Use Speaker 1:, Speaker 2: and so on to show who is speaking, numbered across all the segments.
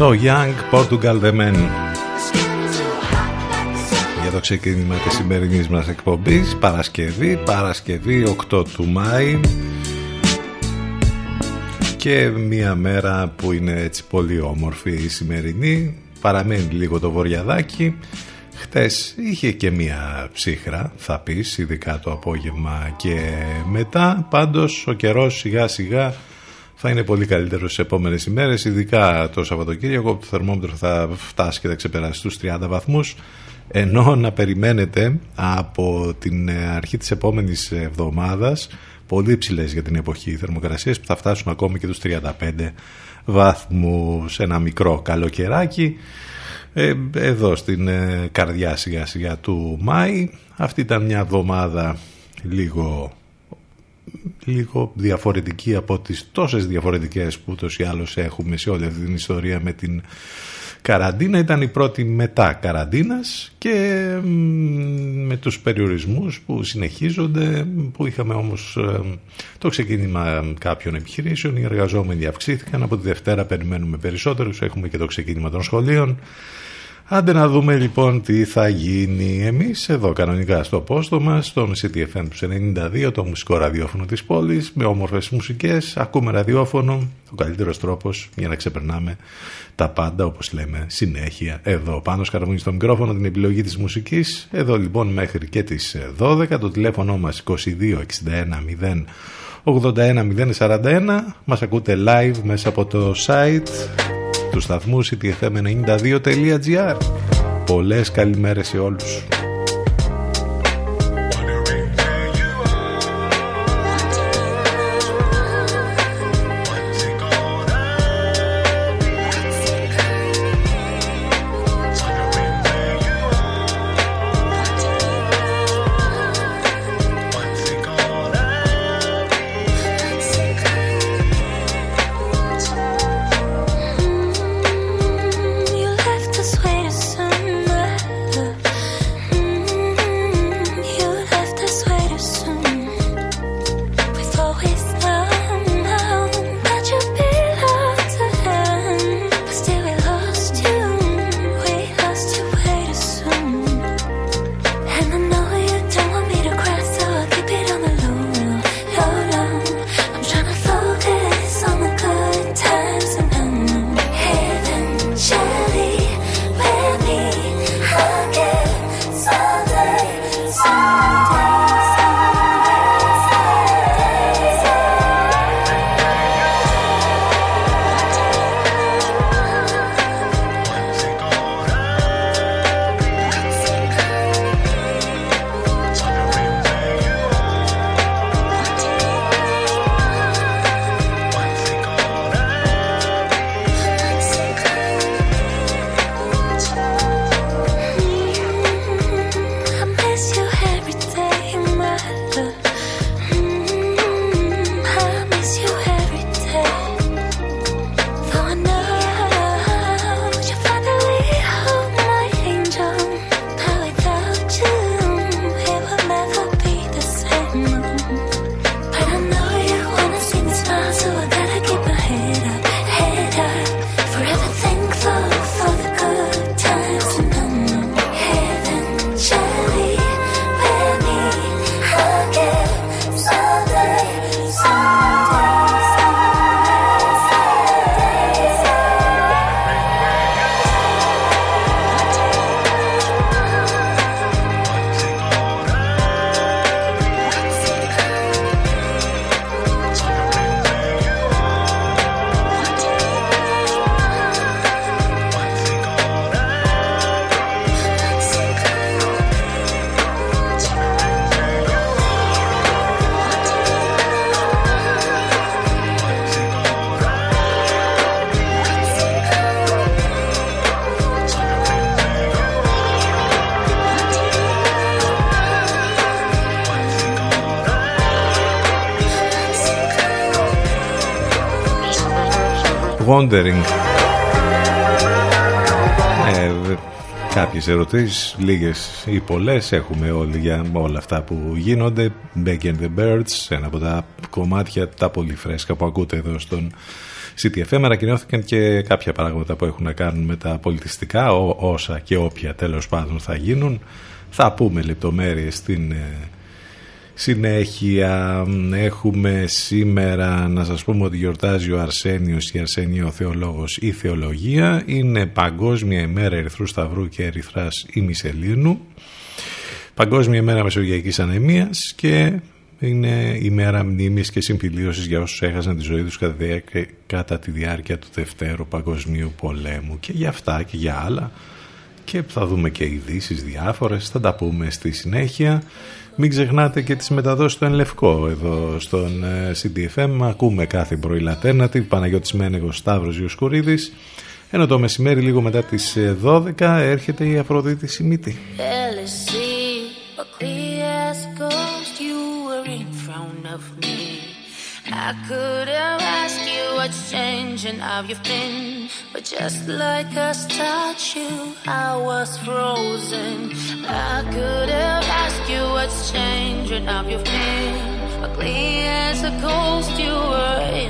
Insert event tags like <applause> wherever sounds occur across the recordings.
Speaker 1: So Young, Portugal The Men. Για το ξεκίνημα της σημερινής μας εκπομπής, Παρασκευή, Παρασκευή 8 του Μάη και μια μέρα που είναι έτσι πολύ όμορφη η σημερινή, παραμένει λίγο το βοριαδάκι. Χτες είχε και μια ψύχρα, θα πεις, ειδικά το απόγευμα και μετά, πάντως ο καιρός σιγά σιγά θα είναι πολύ καλύτερο στις επόμενες ημέρες, ειδικά το Σαββατοκύριακο που το θερμόμετρο θα φτάσει και θα ξεπεράσει τους 30 βαθμούς. Ενώ να περιμένετε από την αρχή της επόμενης εβδομάδας πολύ ψηλές για την εποχή θερμοκρασίες που θα φτάσουν ακόμη και τους 35 βαθμούς ένα μικρό καλοκαιράκι ε, εδώ στην ε, καρδιά σιγά σιγά του Μάη αυτή ήταν μια εβδομάδα λίγο λίγο διαφορετική από τις τόσες διαφορετικές που ούτως ή άλλως έχουμε σε όλη αυτή την ιστορία με την καραντίνα. Ήταν η πρώτη μετά καραντίνας και με τους περιορισμούς που συνεχίζονται που είχαμε όμως ε, το ξεκίνημα κάποιων επιχειρήσεων. Οι εργαζόμενοι αυξήθηκαν. Από τη Δευτέρα περιμένουμε περισσότερους. Έχουμε και το ξεκίνημα των σχολείων Άντε να δούμε λοιπόν τι θα γίνει. Εμείς εδώ κανονικά στο πόστο μας, στον CTFM 92, το μουσικό ραδιόφωνο της πόλης, με όμορφες μουσικές, ακούμε ραδιόφωνο, ο καλύτερος τρόπος για να ξεπερνάμε τα πάντα όπως λέμε συνέχεια εδώ. Πάνω σκαρβούνι στο μικρόφωνο την επιλογή της μουσικής, εδώ λοιπόν μέχρι και τις 12, το τηλέφωνο μας 2261 0 81 μας ακούτε live μέσα από το site του σταθμού ctfm92.gr Πολλές καλημέρες σε όλους. Wondering. Ε, κάποιες ερωτήσεις, λίγες ή πολλές έχουμε όλοι για όλα αυτά που γίνονται. Becky and the Birds, ένα από τα κομμάτια τα πολύ φρέσκα που ακούτε εδώ στον CTFM. Ανακοινώθηκαν και κάποια πράγματα που έχουν να κάνουν με τα πολιτιστικά, όσα και όποια τέλος πάντων θα γίνουν. Θα πούμε λεπτομέρειες στην ε, Συνέχεια έχουμε σήμερα να σας πούμε ότι γιορτάζει ο Αρσένιος ή Αρσένιο ο Θεολόγος ή Θεολογία. Είναι Παγκόσμια ημέρα Ερυθρού Σταυρού και Ερυθράς ημισελήνου. Παγκόσμια ημέρα Μεσογειακής Ανεμίας και είναι ημέρα μνήμης και συμφιλίωσης για όσους έχασαν τη ζωή τους κατά τη διάρκεια του Δευτέρου Παγκοσμίου Πολέμου και για αυτά και για άλλα και θα δούμε και ειδήσεις διάφορες, θα τα πούμε στη συνέχεια. Μην ξεχνάτε και τις μεταδόσεις του Ενλευκό εδώ στον ε, CDFM. Ακούμε κάθε πρωί Λατέρνατη, Παναγιώτης Μένεγος, Σταύρος Ιωσκουρίδης. Ενώ το μεσημέρι λίγο μετά τις 12 ε, έρχεται η Αφροδίτη Σιμίτη. I could have asked you what's changing, how you've been. But just like a statue, I was frozen. I could have asked you what's changing, how you've been. Ugly as a ghost, you were in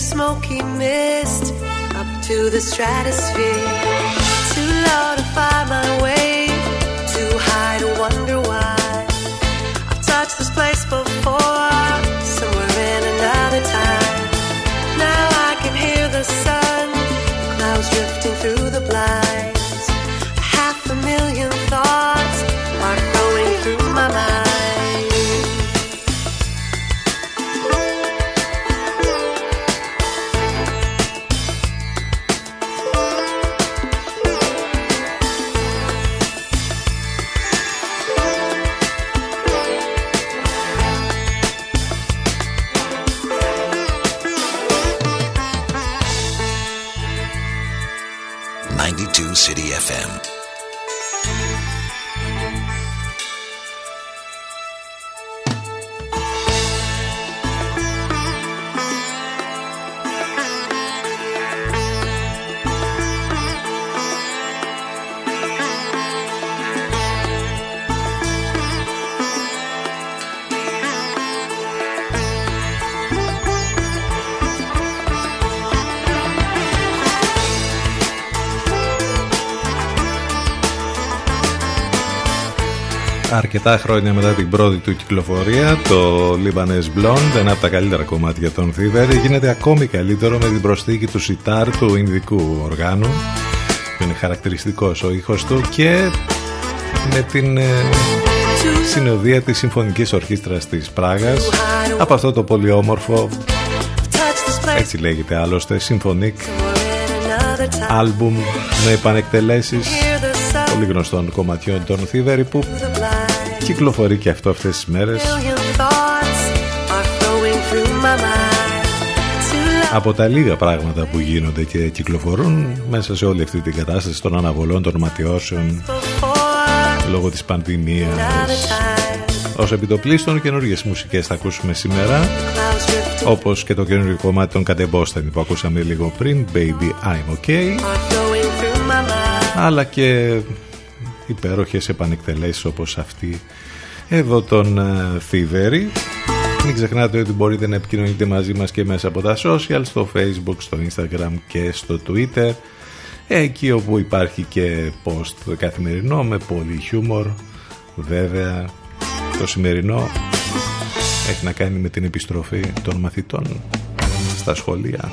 Speaker 2: Smoky mist up to the stratosphere.
Speaker 1: Αρκετά χρόνια μετά την πρώτη του κυκλοφορία, το Libanese Blonde, ένα από τα καλύτερα κομμάτια των Thievery, γίνεται ακόμη καλύτερο με την προσθήκη του σιτάρ του Ινδικού οργάνου, που είναι χαρακτηριστικός ο ήχος του και με την ε, συνοδεία της Συμφωνικής Ορχήστρας της Πράγας από αυτό το πολύ όμορφο έτσι λέγεται άλλωστε Symphonic άλμπουμ με επανεκτελέσεις πολύ γνωστών κομματιών των Thievery που κυκλοφορεί και αυτό αυτές τις μέρες. Από τα λίγα πράγματα που γίνονται και κυκλοφορούν μέσα σε όλη αυτή την κατάσταση των αναβολών των ματιώσεων λόγω της πανδημίας. ως επιτοπλίστων καινούργιες μουσικές θα ακούσουμε σήμερα όπως και το καινούργιο κομμάτι των Κατεμπόσθεν που ακούσαμε λίγο πριν Baby I'm OK αλλά και υπέροχες επανεκτελέσεις όπως αυτή εδώ τον ε, Θηβέρη. Μην ξεχνάτε ότι μπορείτε να επικοινωνείτε μαζί μας και μέσα από τα social, στο facebook, στο instagram και στο twitter. Εκεί όπου υπάρχει και post καθημερινό με πολύ χιούμορ. Βέβαια το σημερινό έχει να κάνει με την επιστροφή των μαθητών στα σχολεία.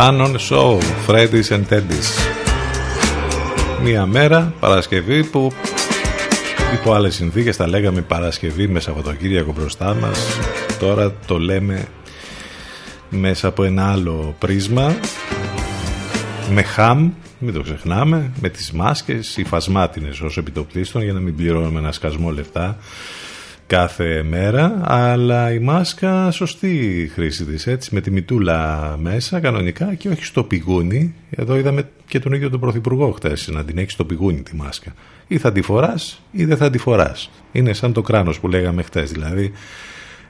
Speaker 1: Σάνον Show, Freddy's and Teddy's. Μία μέρα, Παρασκευή, που υπό άλλες συνθήκες τα λέγαμε Παρασκευή με Σαββατοκύριακο μπροστά μας. Τώρα το λέμε μέσα από ένα άλλο πρίσμα, με χαμ, μην το ξεχνάμε, με τις μάσκες, οι φασμάτινες ως επιτοπλίστων για να μην πληρώνουμε ένα σκασμό λεφτά κάθε μέρα, αλλά η μάσκα σωστή χρήση της, έτσι, με τη μητούλα μέσα κανονικά και όχι στο πηγούνι. Εδώ είδαμε και τον ίδιο τον Πρωθυπουργό χτες να την έχει στο πηγούνι τη μάσκα. Ή θα τη φοράς ή δεν θα τη φοράς. Είναι σαν το κράνος που λέγαμε χτες, δηλαδή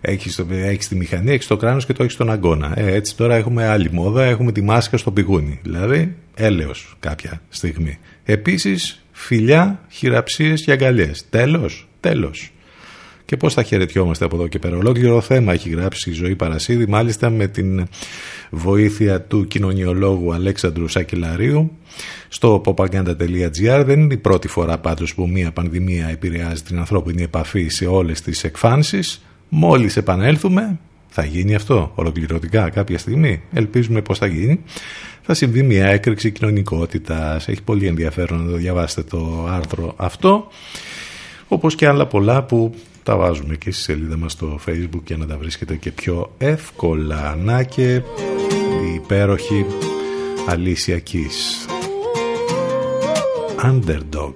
Speaker 1: έχεις, το, έχεις τη μηχανή, έχεις το κράνος και το έχεις στον αγκώνα. Ε, έτσι τώρα έχουμε άλλη μόδα, έχουμε τη μάσκα στο πηγούνι. Δηλαδή έλεος κάποια στιγμή. Επίσης φιλιά, χειραψίες και αγκαλιές. Τέλος, τέλος και πώς θα χαιρετιόμαστε από εδώ και πέρα. Ολόκληρο θέμα έχει γράψει η Ζωή Παρασίδη, μάλιστα με την βοήθεια του κοινωνιολόγου Αλέξανδρου Σακελαρίου στο popaganda.gr. Δεν είναι η πρώτη φορά πάντως που μια πανδημία επηρεάζει την ανθρώπινη επαφή σε όλες τις εκφάνσεις. Μόλις επανέλθουμε, θα γίνει αυτό ολοκληρωτικά κάποια στιγμή. Ελπίζουμε πως θα γίνει. Θα συμβεί μια έκρηξη κοινωνικότητας. Έχει πολύ ενδιαφέρον να το διαβάσετε το άρθρο αυτό. Όπως και άλλα πολλά που τα βάζουμε και στη σελίδα μας στο facebook για να τα βρίσκετε και πιο εύκολα. Να και η υπέροχη Αλήσια Keys. Underdog.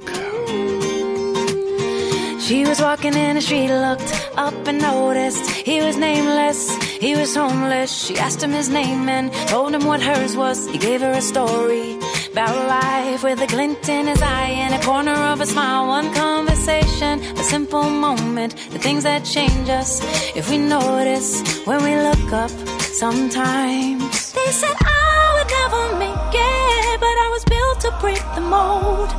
Speaker 3: She was walking in and she looked up and noticed he was nameless, he was homeless. She asked him his name and told him what hers was. He gave her a story about life with a glint in his eye and a corner of a smile. One conversation, a simple moment, the things that change us if we notice when we look up sometimes. They said oh, I would never make it, but I was built to break the mold.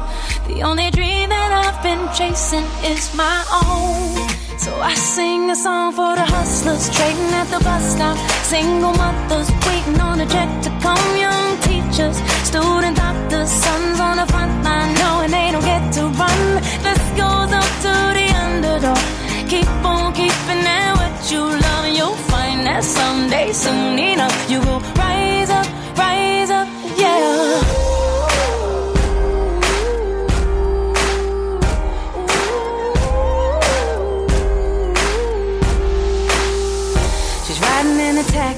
Speaker 3: The only dream that I've been chasing is my own. So I sing a song for the hustlers trading at the bus stop. Single mothers waiting on a check to come. Young teachers, student doctors, sons on the front line knowing they don't get to run. This goes up to the underdog. Keep on keeping at what you love, you'll find that someday, soon enough, you will rise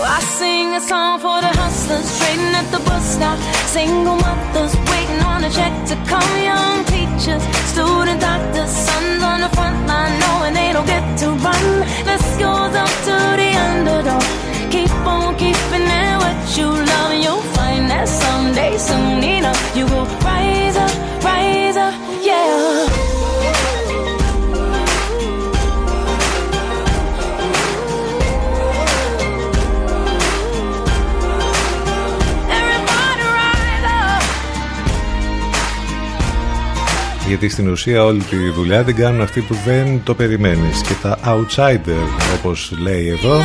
Speaker 3: I sing a song for the hustlers trading at the bus stop. Single mothers waiting on a check to come. Young teachers, student doctors, sons on the front line knowing they don't get to run. This goes up to the underdog. Keep on keeping at what you love, you'll find that someday, soon enough, you will rise up, rise up,
Speaker 1: γιατί στην ουσία όλη τη δουλειά την κάνουν αυτοί που δεν το περιμένεις και τα outsider όπως λέει εδώ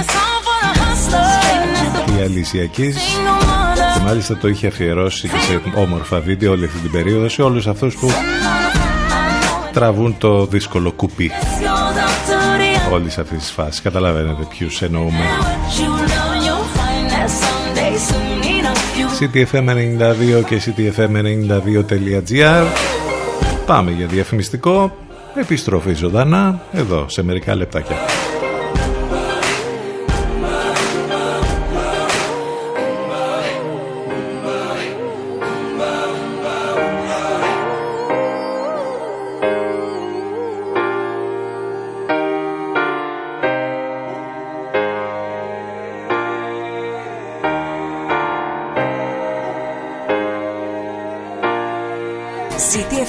Speaker 1: η Αλήσια και μάλιστα το είχε αφιερώσει και σε όμορφα βίντεο όλη αυτή την περίοδο σε όλους αυτούς που τραβούν το δύσκολο κουπί όλης αυτής της φάσης. Καταλαβαίνετε ποιους εννοούμε. CTFM92 και CTFM92.gr Πάμε για διαφημιστικό. Επιστροφή ζωντανά εδώ σε μερικά λεπτάκια.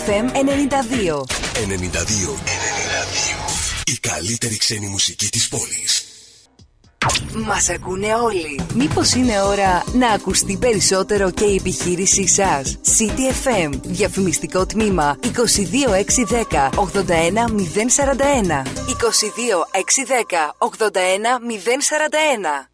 Speaker 4: CTFM 92.
Speaker 5: 92. 92. Η καλύτερη ξένη μουσική της πόλης.
Speaker 4: Μας ακούνε όλοι. Μήπως είναι ώρα να ακουστεί περισσότερο και η επιχείρησή σας; CTFM, διαφημιστικό τμήμα 22610 81041. 22610 81041.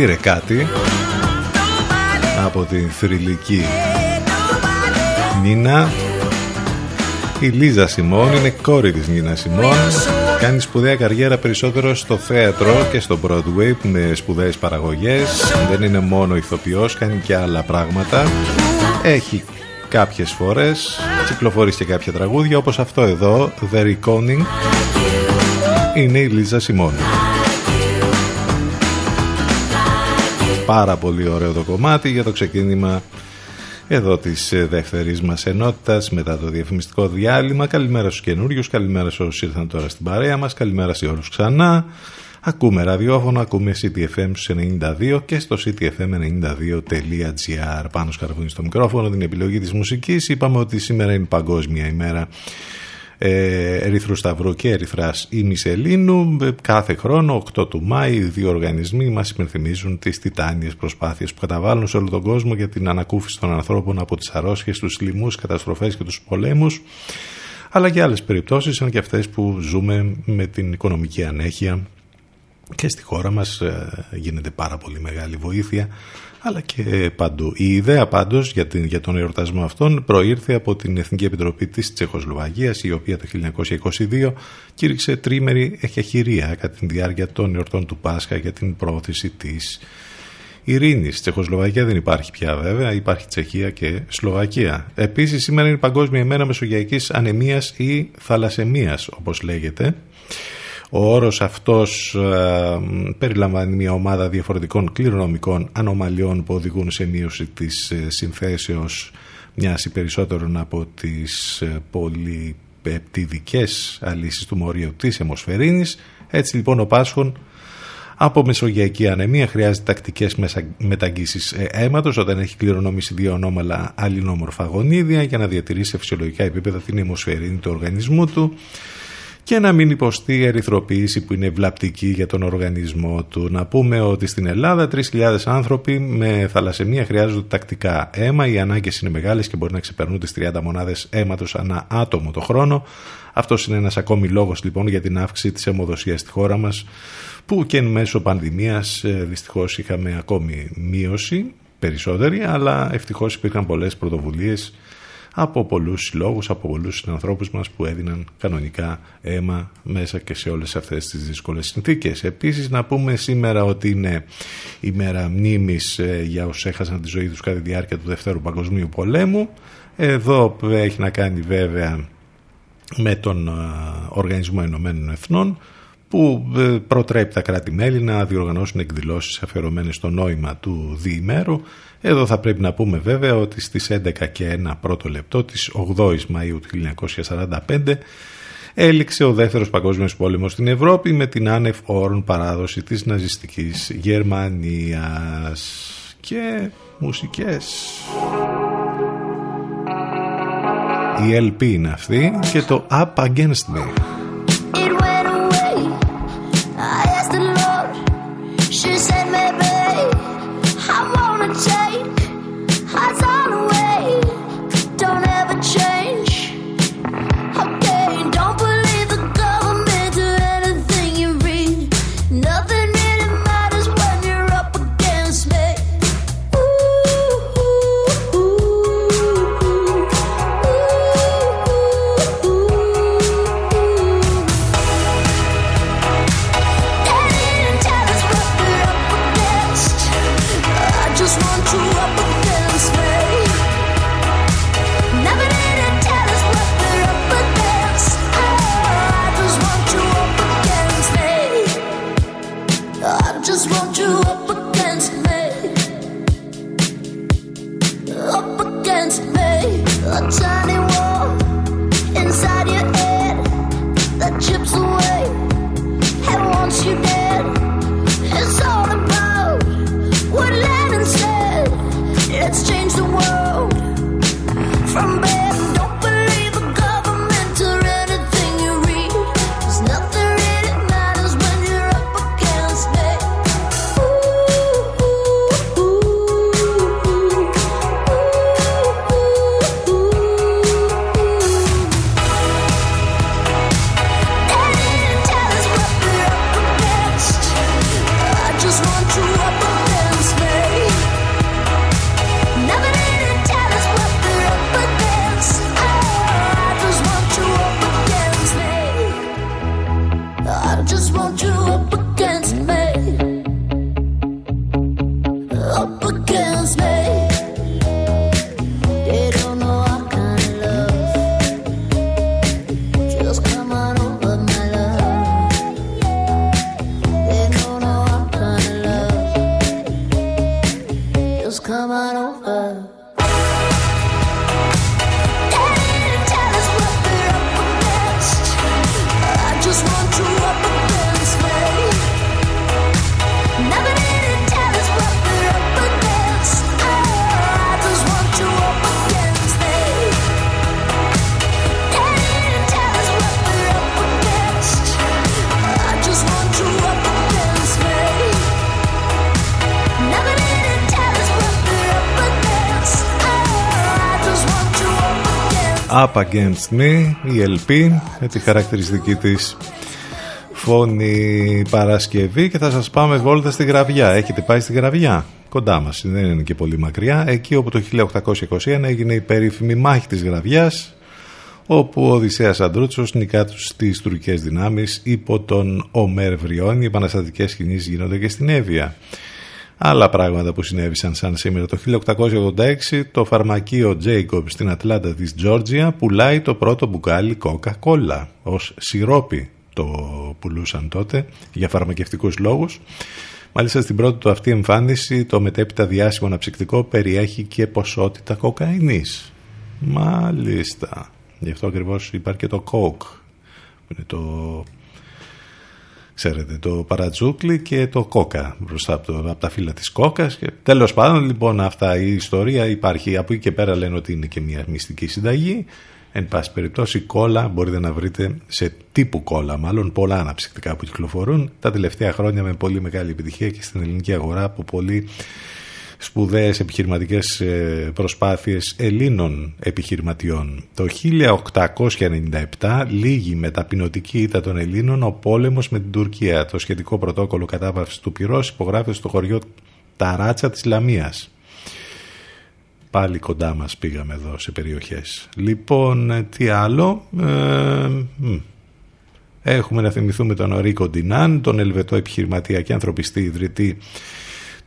Speaker 1: Πήρε κάτι
Speaker 2: Nobody,
Speaker 1: από την θρηλυκή
Speaker 2: nobody.
Speaker 1: Νίνα. Η Λίζα Σιμών είναι κόρη της Νίνα Σιμών. Κάνει σπουδαία καριέρα περισσότερο στο θέατρο και στο Broadway με σπουδαίες παραγωγές. Δεν είναι μόνο ηθοποιός, κάνει και άλλα πράγματα. Έχει κάποιες φορές κυκλοφορήσει και κάποια τραγούδια όπως αυτό εδώ, The Reconing. Είναι η Λίζα Σιμών. Πάρα πολύ ωραίο το κομμάτι για το ξεκίνημα εδώ της ε, δεύτερης μας ενότητας μετά το διαφημιστικό διάλειμμα. Καλημέρα στους καινούριους, καλημέρα σε όσους ήρθαν τώρα στην παρέα μας, καλημέρα σε όλους ξανά. Ακούμε ραδιόφωνο, ακούμε CTFM στους 92 και στο ctfm92.gr πάνω σκαρβούνι στο μικρόφωνο την επιλογή της μουσικής. Είπαμε ότι σήμερα είναι παγκόσμια ημέρα ε, Ερυθρού Σταυρού και Ερυθράς ημισελίνου. Ε, Κάθε χρόνο, 8 του Μάη, οι δύο οργανισμοί μας υπενθυμίζουν τις τιτάνιες προσπάθειες που καταβάλουν σε όλο τον κόσμο για την ανακούφιση των ανθρώπων από τις αρρώστιες, τους λοιμούς, καταστροφές και τους πολέμους αλλά και άλλες περιπτώσεις είναι και αυτές που ζούμε με την οικονομική ανέχεια και στη χώρα μας ε, γίνεται πάρα πολύ μεγάλη βοήθεια αλλά και παντού. Η ιδέα πάντως για, την, για τον εορτασμό αυτόν προήρθε από την Εθνική Επιτροπή της Τσεχοσλοβακίας η οποία το 1922 κήρυξε τρίμερη εχεχηρία κατά τη διάρκεια των εορτών του Πάσχα για την πρόθεση της ειρήνης. Στη Τσεχοσλοβακία δεν υπάρχει πια βέβαια, υπάρχει Τσεχία και Σλοβακία. Επίσης σήμερα είναι η Παγκόσμια ημέρα Μεσογειακής Ανεμίας ή Θαλασσεμίας όπως λέγεται. Ο όρος αυτός ε, περιλαμβάνει μια ομάδα διαφορετικών κληρονομικών ανομαλιών που οδηγούν σε μείωση της ε, συνθέσεως μιας ή περισσότερων από τις ε, πολυπεπτιδικές αλύσεις του μορίου της αιμοσφαιρίνης. Έτσι λοιπόν ο Πάσχων Από μεσογειακή ανεμία χρειάζεται τακτικές μεταγγίσεις ε, αίματος όταν έχει κληρονόμηση δύο ανώμαλα αλληνόμορφα γονίδια για να διατηρήσει σε φυσιολογικά επίπεδα την αιμοσφαιρίνη του οργανισμού του και να μην υποστεί ερυθροποίηση που είναι βλαπτική για τον οργανισμό του. Να πούμε ότι στην Ελλάδα 3.000 άνθρωποι με θαλασσεμία χρειάζονται τακτικά αίμα. Οι ανάγκες είναι μεγάλες και μπορεί να ξεπερνούν τις 30 μονάδες αίματος ανά άτομο το χρόνο. Αυτός είναι ένας ακόμη λόγος λοιπόν για την αύξηση της αιμοδοσίας στη χώρα μας που και εν μέσω πανδημίας ε, δυστυχώς είχαμε ακόμη μείωση περισσότερη αλλά ευτυχώς υπήρχαν πολλές πρωτοβουλίες από πολλούς συλλόγους, από πολλούς συνανθρώπους μας που έδιναν κανονικά αίμα μέσα και σε όλες αυτές τις δύσκολες συνθήκες. Επίσης να πούμε σήμερα ότι είναι η μέρα μνήμης ε, για όσους έχασαν τη ζωή τους κατά τη διάρκεια του Δευτέρου Παγκοσμίου Πολέμου. Εδώ έχει να κάνει βέβαια με τον ε, Οργανισμό Ενωμένων Εθνών που ε, προτρέπει τα κράτη-μέλη να διοργανώσουν εκδηλώσεις αφιερωμένες στο νόημα του διημέρου εδώ θα πρέπει να πούμε βέβαια ότι στις 11 και 1 πρώτο λεπτό της 8ης Μαΐου του 1945 έληξε ο δεύτερος παγκόσμιος πόλεμος στην Ευρώπη με την άνευ όρων παράδοση της ναζιστικής Γερμανίας και μουσικές. Η LP είναι αυτή και το Up Against Me. Up Against Me, η LP, με τη χαρακτηριστική της φωνή Παρασκευή και θα σας πάμε βόλτα στη Γραβιά. Έχετε πάει στη Γραβιά, κοντά μας, δεν είναι και πολύ μακριά, εκεί όπου το 1821 έγινε η περίφημη μάχη της Γραβιάς, όπου ο Οδυσσέας Αντρούτσος νικά τους στις τουρκικές δυνάμεις υπό τον Ομέρ Βρυώνη, οι επαναστατικές κινήσεις γίνονται και στην Εύβοια. Άλλα πράγματα που συνέβησαν σαν σήμερα. Το 1886 το φαρμακείο Jacob στην Ατλάντα της Τζόρτζια πουλάει το πρώτο μπουκάλι Coca-Cola ως σιρόπι το πουλούσαν τότε για φαρμακευτικούς λόγους. Μάλιστα στην πρώτη του αυτή εμφάνιση το μετέπειτα διάσημο αναψυκτικό περιέχει και ποσότητα κοκαίνης. Μάλιστα. Γι' αυτό ακριβώς υπάρχει και το Coke που είναι το ξέρετε, το παρατζούκλι και το κόκα μπροστά από, το, από τα φύλλα της κόκας και τέλος πάντων λοιπόν αυτά η ιστορία υπάρχει. Από εκεί και πέρα λένε ότι είναι και μια μυστική συνταγή. Εν πάση περιπτώσει κόλλα μπορείτε να βρείτε σε τύπου κόλλα μάλλον πολλά αναψυκτικά που κυκλοφορούν τα τελευταία χρόνια με πολύ μεγάλη επιτυχία και στην ελληνική αγορά από πολύ σπουδαίες επιχειρηματικές ε, προσπάθειες Ελλήνων επιχειρηματιών. Το 1897 λίγη με ταπεινωτική ήττα των Ελλήνων ο πόλεμος με την Τουρκία. Το σχετικό πρωτόκολλο κατάπαυσης του πυρός υπογράφεται στο χωριό Ταράτσα της Λαμίας. Πάλι κοντά μας πήγαμε εδώ σε περιοχές. Λοιπόν, τι άλλο... Ε, έχουμε να θυμηθούμε τον Ρίκο Ντινάν, τον Ελβετό επιχειρηματία και ανθρωπιστή ιδρυτή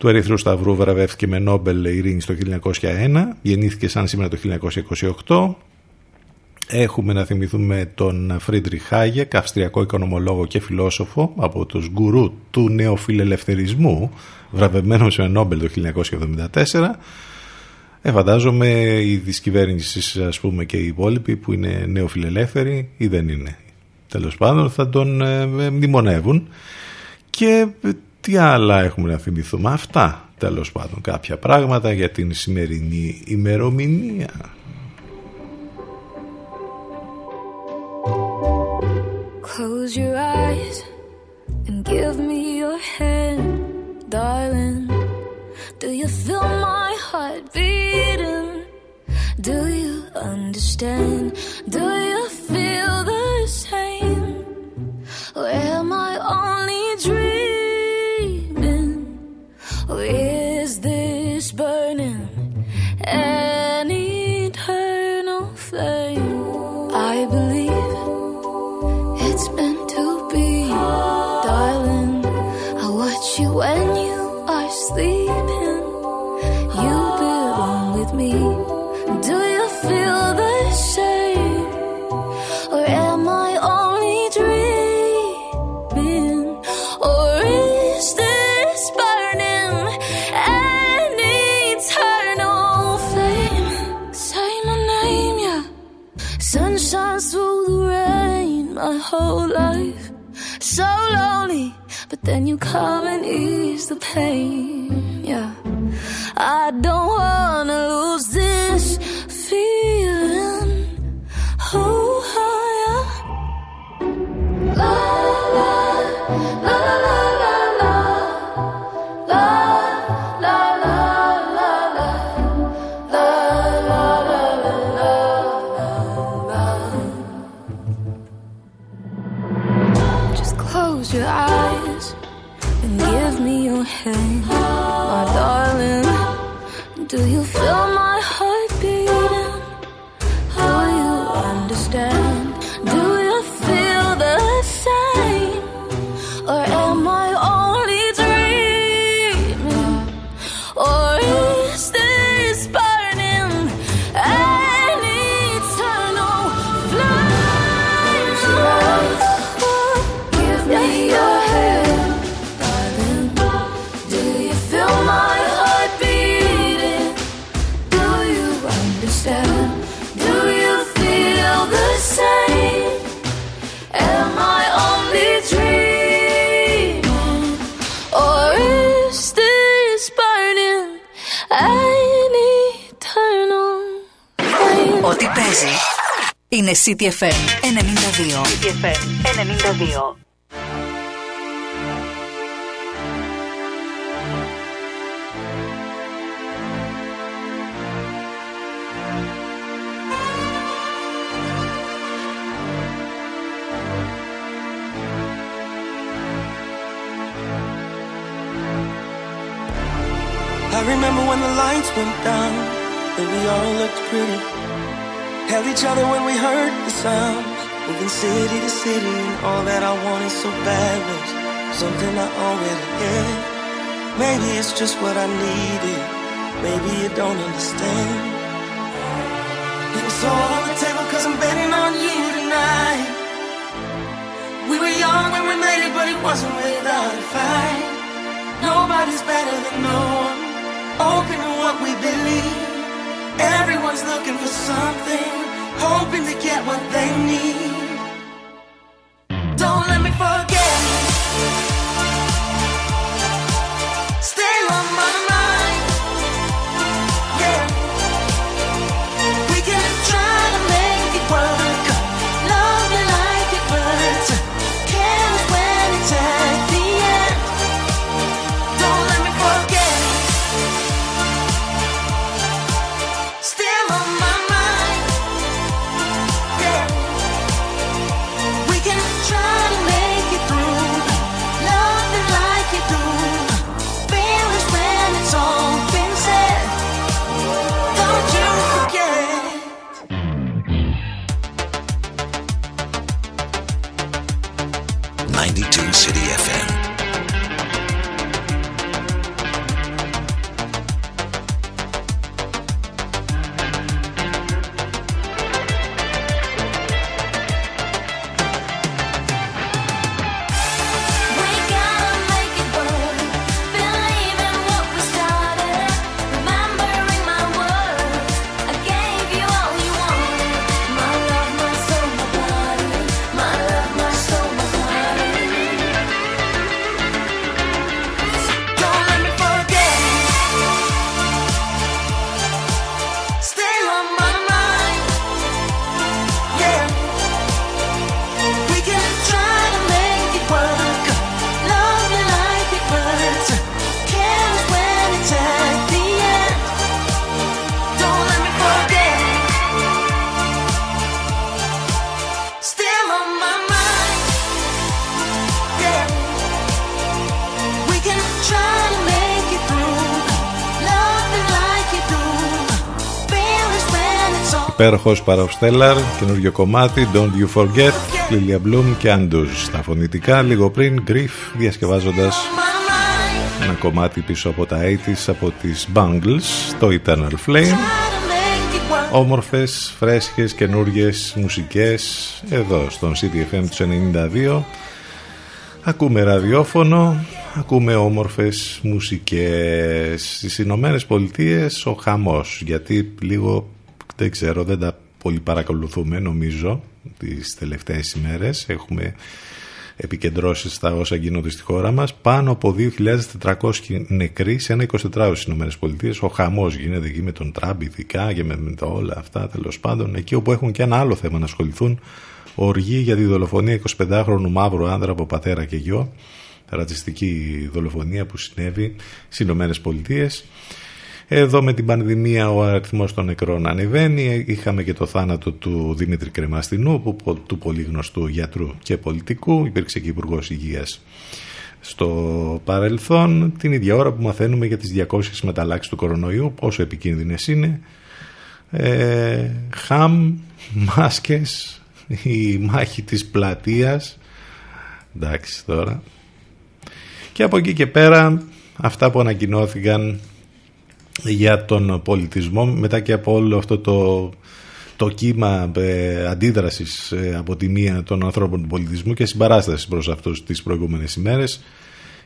Speaker 1: του Ερυθρού Σταυρού βραβεύτηκε με Νόμπελ Ειρήνη το 1901, γεννήθηκε σαν σήμερα το 1928. Έχουμε να θυμηθούμε τον Φρίντρι Χάγεκ, αυστριακό οικονομολόγο και φιλόσοφο από τους γκουρού του νεοφιλελευθερισμού, βραβευμένος με Νόμπελ το 1974. Ε, φαντάζομαι η δυσκυβέρνησης ας πούμε και οι υπόλοιποι που είναι νεοφιλελεύθεροι ή δεν είναι. Τέλος πάντων θα τον ε, μνημονεύουν και τι άλλα έχουμε να θυμηθούμε. Αυτά τέλος πάντων κάποια πράγματα για την σημερινή ημερομηνία.
Speaker 3: Close your eyes and give me your hand, darling. Do you feel my heart beating? Do you understand? Do you feel the same? Or am I only whole life. So lonely, but then you come and ease the pain, yeah. I don't your eyes and give me your hand, my darling. Do you feel
Speaker 4: 92. 92.
Speaker 6: I remember when the lights went down and we all looked pretty Held each other when we heard the sounds. Moving city to city, and all that I wanted so bad was something I already had. Maybe it's just what I needed. Maybe you don't understand. It's all on the table cause I'm betting on you tonight. We were young when we made it, but it wasn't without a fight. Nobody's better than no one. Open to what we believe. Everyone's looking for something, hoping to get what they need. Don't let me forget.
Speaker 1: Υπέροχος Παραυστέλλαρ, καινούριο κομμάτι Don't You Forget, Lilia Bloom και Andus. Στα φωνητικά, λίγο πριν Griff διασκευάζοντας ένα κομμάτι πίσω από τα 80's από τις Bangles, το Eternal Flame. Όμορφες, φρέσκες, καινούριες μουσικές εδώ στον CDFM τους 92 ακούμε ραδιόφωνο ακούμε όμορφες μουσικές. Στις Ηνωμένες Πολιτείες ο χαμός γιατί λίγο δεν ξέρω, δεν τα πολύ παρακολουθούμε νομίζω τις τελευταίες ημέρες. Έχουμε επικεντρώσεις στα όσα γίνονται στη χώρα μας. Πάνω από 2.400 νεκροί σε ένα 24 στις Ηνωμένες Πολιτείες. Ο χαμός γίνεται εκεί με τον Τραμπ ειδικά και με, με όλα αυτά τέλος πάντων. Εκεί όπου έχουν και ένα άλλο θέμα να ασχοληθούν. Οργή για τη δολοφονία 25χρονου μαύρου άνδρα από πατέρα και γιο. Ρατσιστική δολοφονία που συνέβη στις Ηνωμένες Πολιτείες. Εδώ με την πανδημία ο αριθμός των νεκρών ανεβαίνει. Είχαμε και το θάνατο του Δημήτρη Κρεμαστινού, που, του πολύ γνωστού γιατρού και πολιτικού. Υπήρξε και υπουργός Υγείας στο παρελθόν. Την ίδια ώρα που μαθαίνουμε για τις 200 μεταλλάξεις του κορονοϊού, πόσο επικίνδυνες είναι. Ε, χαμ, μάσκες, η μάχη της πλατείας. Εντάξει τώρα. Και από εκεί και πέρα αυτά που ανακοινώθηκαν για τον πολιτισμό μετά και από όλο αυτό το, το κύμα ε, αντίδρασης ε, από τη μία των ανθρώπων του πολιτισμού και συμπαράστασης προς αυτούς τις προηγούμενες ημέρες.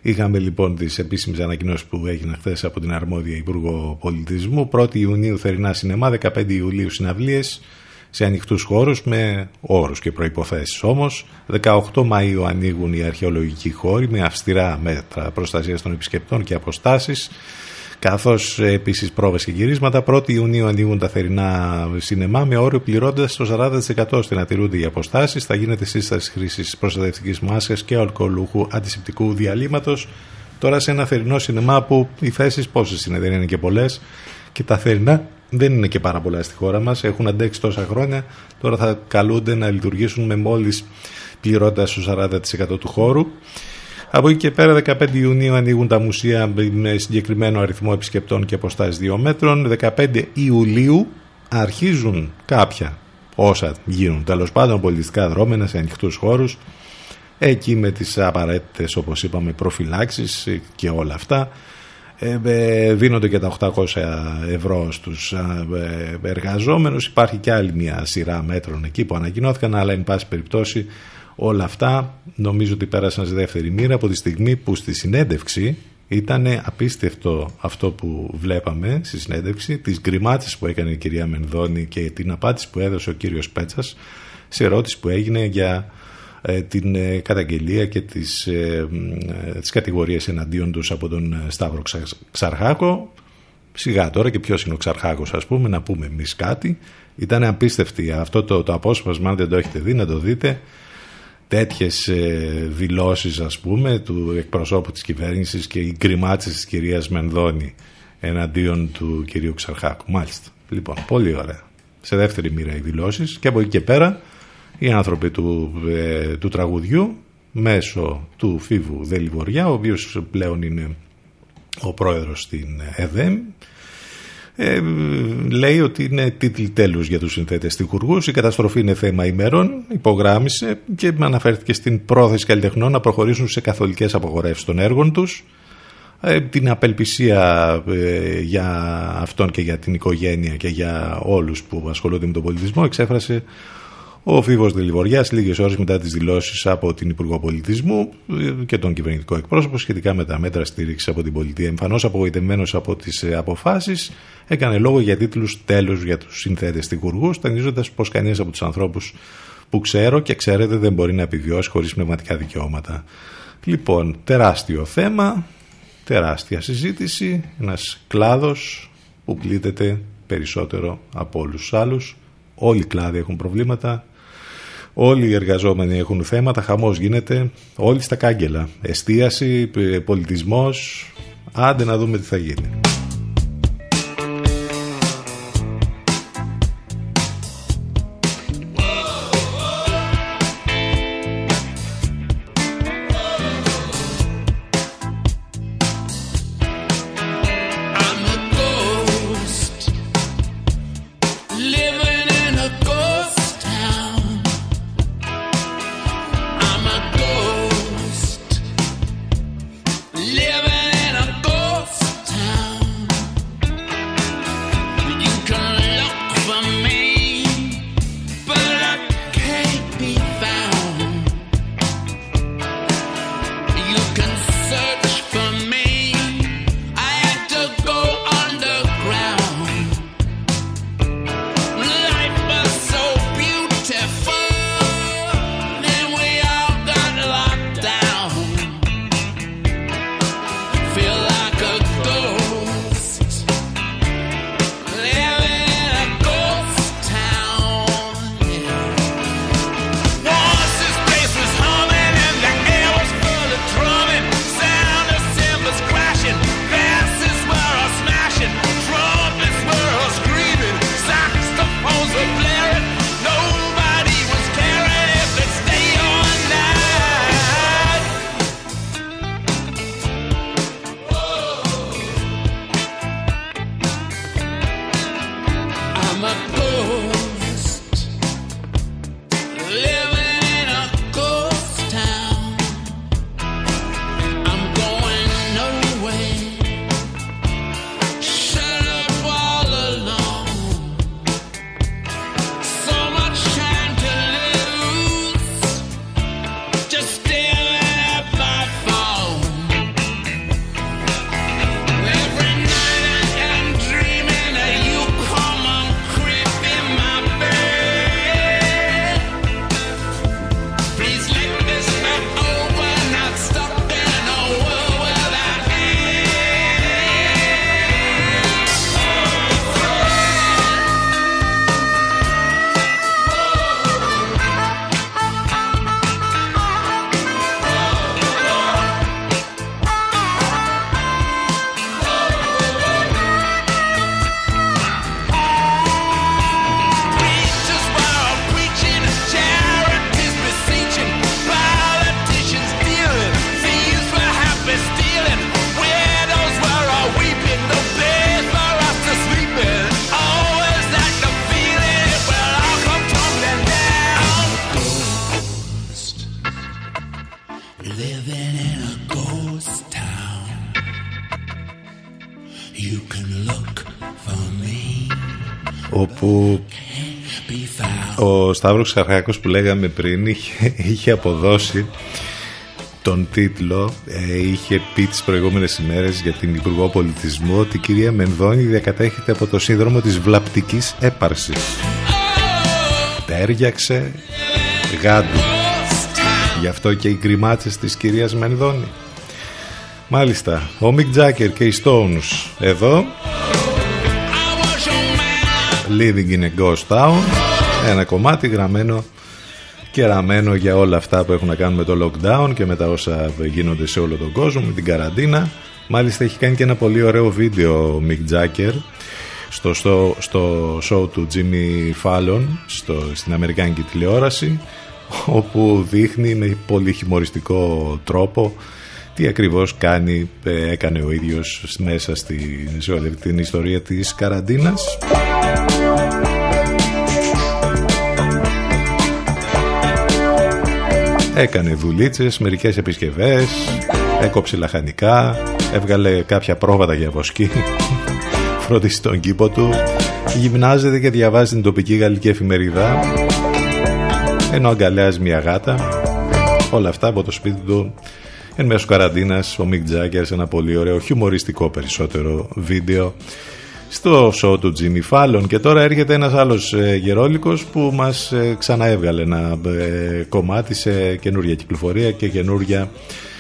Speaker 1: Είχαμε λοιπόν τις επίσημες ανακοινώσεις που έγιναν χθες από την αρμόδια Υπουργό Πολιτισμού. 1η Ιουνίου θερινά σινεμά, 15 Ιουλίου συναυλίες σε ανοιχτούς χώρους με όρους και προϋποθέσεις όμως. 18 Μαΐου ανοίγουν οι αρχαιολογικοί χώροι με αυστηρά μέτρα προστασίας των επισκεπτών και αποστάσεις. Καθώς ε, επίσης πρόβες και γυρίσματα. 1η Ιουνίου ανοίγουν τα θερινά σινεμά με όριο πληρώντας το 40% ώστε να τηρούνται οι αποστάσεις. Θα γίνεται σύσταση χρήσης προστατευτικής μάσκας και αλκοολούχου αντισηπτικού διαλύματος. Τώρα σε ένα θερινό σινεμά που οι θέσεις πόσες είναι, δεν είναι και πολλές. Και τα θερινά δεν είναι και πάρα πολλά στη χώρα μας. Έχουν αντέξει τόσα χρόνια. Τώρα θα καλούνται να λειτουργήσουν με μόλις πληρώντας το 40% του χώρου. Από εκεί και πέρα 15 Ιουνίου ανοίγουν τα μουσεία με συγκεκριμένο αριθμό επισκεπτών και αποστάσεις 2 μέτρων. 15 Ιουλίου αρχίζουν κάποια όσα γίνουν. Τέλος πάντων πολιτιστικά δρόμενα σε ανοιχτούς χώρους. Εκεί με τις απαραίτητες όπως είπαμε προφυλάξεις και όλα αυτά ε, ε, δίνονται και τα 800 ευρώ στους ε, εργαζόμενους. Υπάρχει και άλλη μια σειρά μέτρων εκεί που ανακοινώθηκαν αλλά εν πάση περιπτώσει Όλα αυτά νομίζω ότι πέρασαν σε δεύτερη μοίρα από τη στιγμή που στη συνέντευξη ήταν απίστευτο αυτό που βλέπαμε στη συνέντευξη, τις γκριμάτσες που έκανε η κυρία Μενδώνη και την απάντηση που έδωσε ο κύριος Πέτσας σε ερώτηση που έγινε για ε, την ε, καταγγελία και τις, ε, ε, τις κατηγορίες εναντίον τους από τον Σταύρο Ξαρχάκο. Σιγά τώρα και ποιος είναι ο Ξαρχάκος ας πούμε, να πούμε εμείς κάτι. Ήταν απίστευτη αυτό το, το απόσπασμα, αν δεν το έχετε δει να το δείτε τέτοιες ε, δηλώσεις ας πούμε του εκπροσώπου της κυβέρνησης και οι γκριμάτσες της κυρίας Μενδώνη εναντίον του κυρίου Ξαρχάκου. Μάλιστα. Λοιπόν, πολύ ωραία. Σε δεύτερη μοίρα οι δηλώσεις και από εκεί και πέρα οι άνθρωποι του, ε, του τραγουδιού μέσω του Φίβου Δελιβοριά ο οποίος πλέον είναι ο πρόεδρος στην ΕΔΕΜ Ε, λέει ότι είναι τίτλοι τέλους για τους συνθέτες τυχουργούς. Η καταστροφή είναι θέμα ημερών. Υπογράμμισε και αναφέρθηκε στην πρόθεση καλλιτεχνών να προχωρήσουν σε καθολικές απογορεύσεις των έργων τους. Ε, την απελπισία ε, για αυτόν και για την οικογένεια και για όλους που ασχολούνται με τον πολιτισμό εξέφρασε ο Φίβος Δελιβοριάς λίγες ώρες μετά τις δηλώσεις από την Υπουργό Πολιτισμού ε, και τον κυβερνητικό εκπρόσωπο σχετικά με τα μέτρα στήριξης από την πολιτεία. Εμφανώς απογοητευμένος από τις αποφάσεις έκανε λόγο για τίτλους τέλους για τους συνθέτες τυχουργούς τονίζοντας πως κανείς από τους ανθρώπους που ξέρω και ξέρετε δεν μπορεί να επιβιώσει χωρίς πνευματικά δικαιώματα. Λοιπόν, τεράστιο θέμα, τεράστια συζήτηση, ένας κλάδος που πλήττεται περισσότερο από όλους τους άλλους. Όλοι οι κλάδοι έχουν προβλήματα, όλοι οι εργαζόμενοι έχουν θέματα, χαμός γίνεται, όλοι στα κάγκελα. Εστίαση, πολιτισμός, άντε να δούμε τι θα γίνει. Σταύρος Ξαρχάκος που λέγαμε πριν είχε, είχε αποδώσει τον τίτλο ε, είχε πει τις προηγούμενες ημέρες για την Υπουργό Πολιτισμού ότι η κυρία Μενδώνη διακατέχεται από το σύνδρομο της βλαπτικής έπαρσης τέριαξε γάντου. Γι' αυτό και οι κρυμάτσες της κυρίας Μενδώνη. Μάλιστα ο Μικ Τζάκερ και οι Stones εδώ. Living in a Ghost Town ένα κομμάτι γραμμένο και ραμμένο για όλα αυτά που έχουν να κάνουν με το lockdown και με τα όσα γίνονται σε όλο τον κόσμο, με την καραντίνα. Μάλιστα έχει κάνει και ένα πολύ ωραίο βίντεο ο Mick Jagger στο, στο, στο show του Jimmy Fallon στο, στην Αμερικάνικη τηλεόραση όπου δείχνει με πολύ χιμοριστικό τρόπο τι ακριβώς κάνει, ε, έκανε ο ίδιος μέσα στη, σε όλη την ιστορία της καραντίνας. Έκανε δουλίτσες, μερικές επισκευές, έκοψε λαχανικά, έβγαλε κάποια πρόβατα για βοσκή, <laughs> φρόντισε τον κήπο του, γυμνάζεται και διαβάζει την τοπική γαλλική εφημερίδα, ενώ αγκαλιάζει μια γάτα, όλα αυτά από το σπίτι του εν μέσω καραντίνας ο Μικ Τζάγκερ σε ένα πολύ ωραίο χιουμοριστικό περισσότερο βίντεο στο show του Jimmy Fallon. Και τώρα έρχεται ένας άλλος ε, γερόλικος που μας ε, ξαναέβγαλε ένα ε, κομμάτι σε καινούργια κυκλοφορία και καινούργια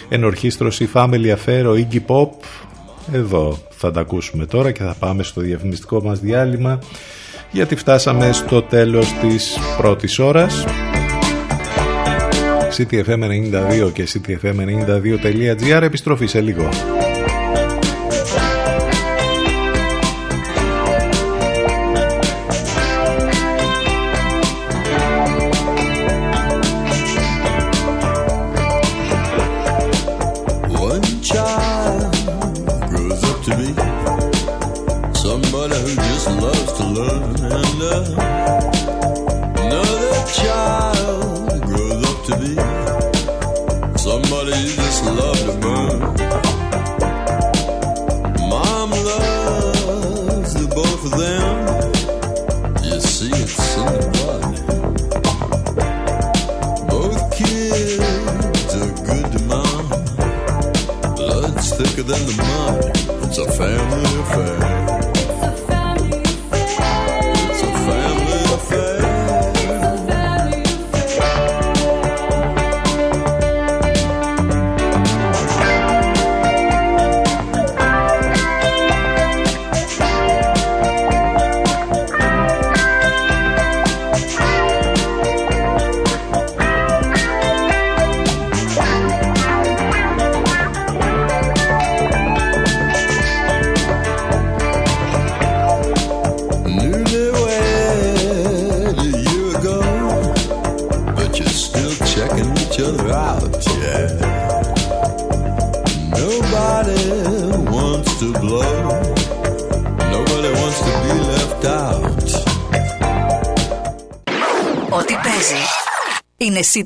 Speaker 1: ενορχίστρωση Family Affair, ο Iggy Pop. Εδώ θα τα ακούσουμε τώρα και θα πάμε στο διαφημιστικό μας διάλειμμα γιατί φτάσαμε στο τέλος της πρώτης ώρας. Ctfm92 και ctfm92.gr επιστροφή σε λίγο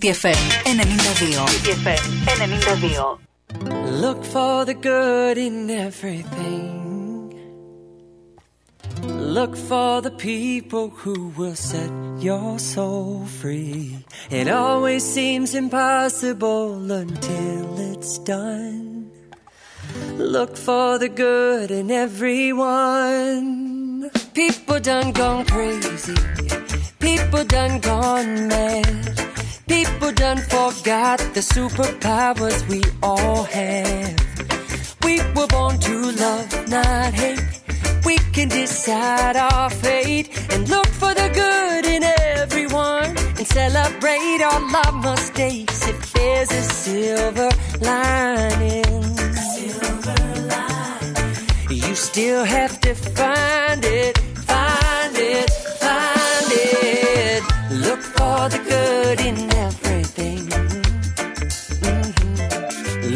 Speaker 7: CTFM 92. CTFM 92.
Speaker 4: Look for the good in everything. Look for the people who will set your soul free. It always seems impossible until it's done. Look for the good in everyone. People done gone crazy. People done gone mad. People done forgot the superpowers we all have. We were born to love, not hate. We can decide our fate and look for the good in everyone and celebrate all our mistakes if there's a silver lining. Silver lining. You still have to find it, find it, find it. Look for the good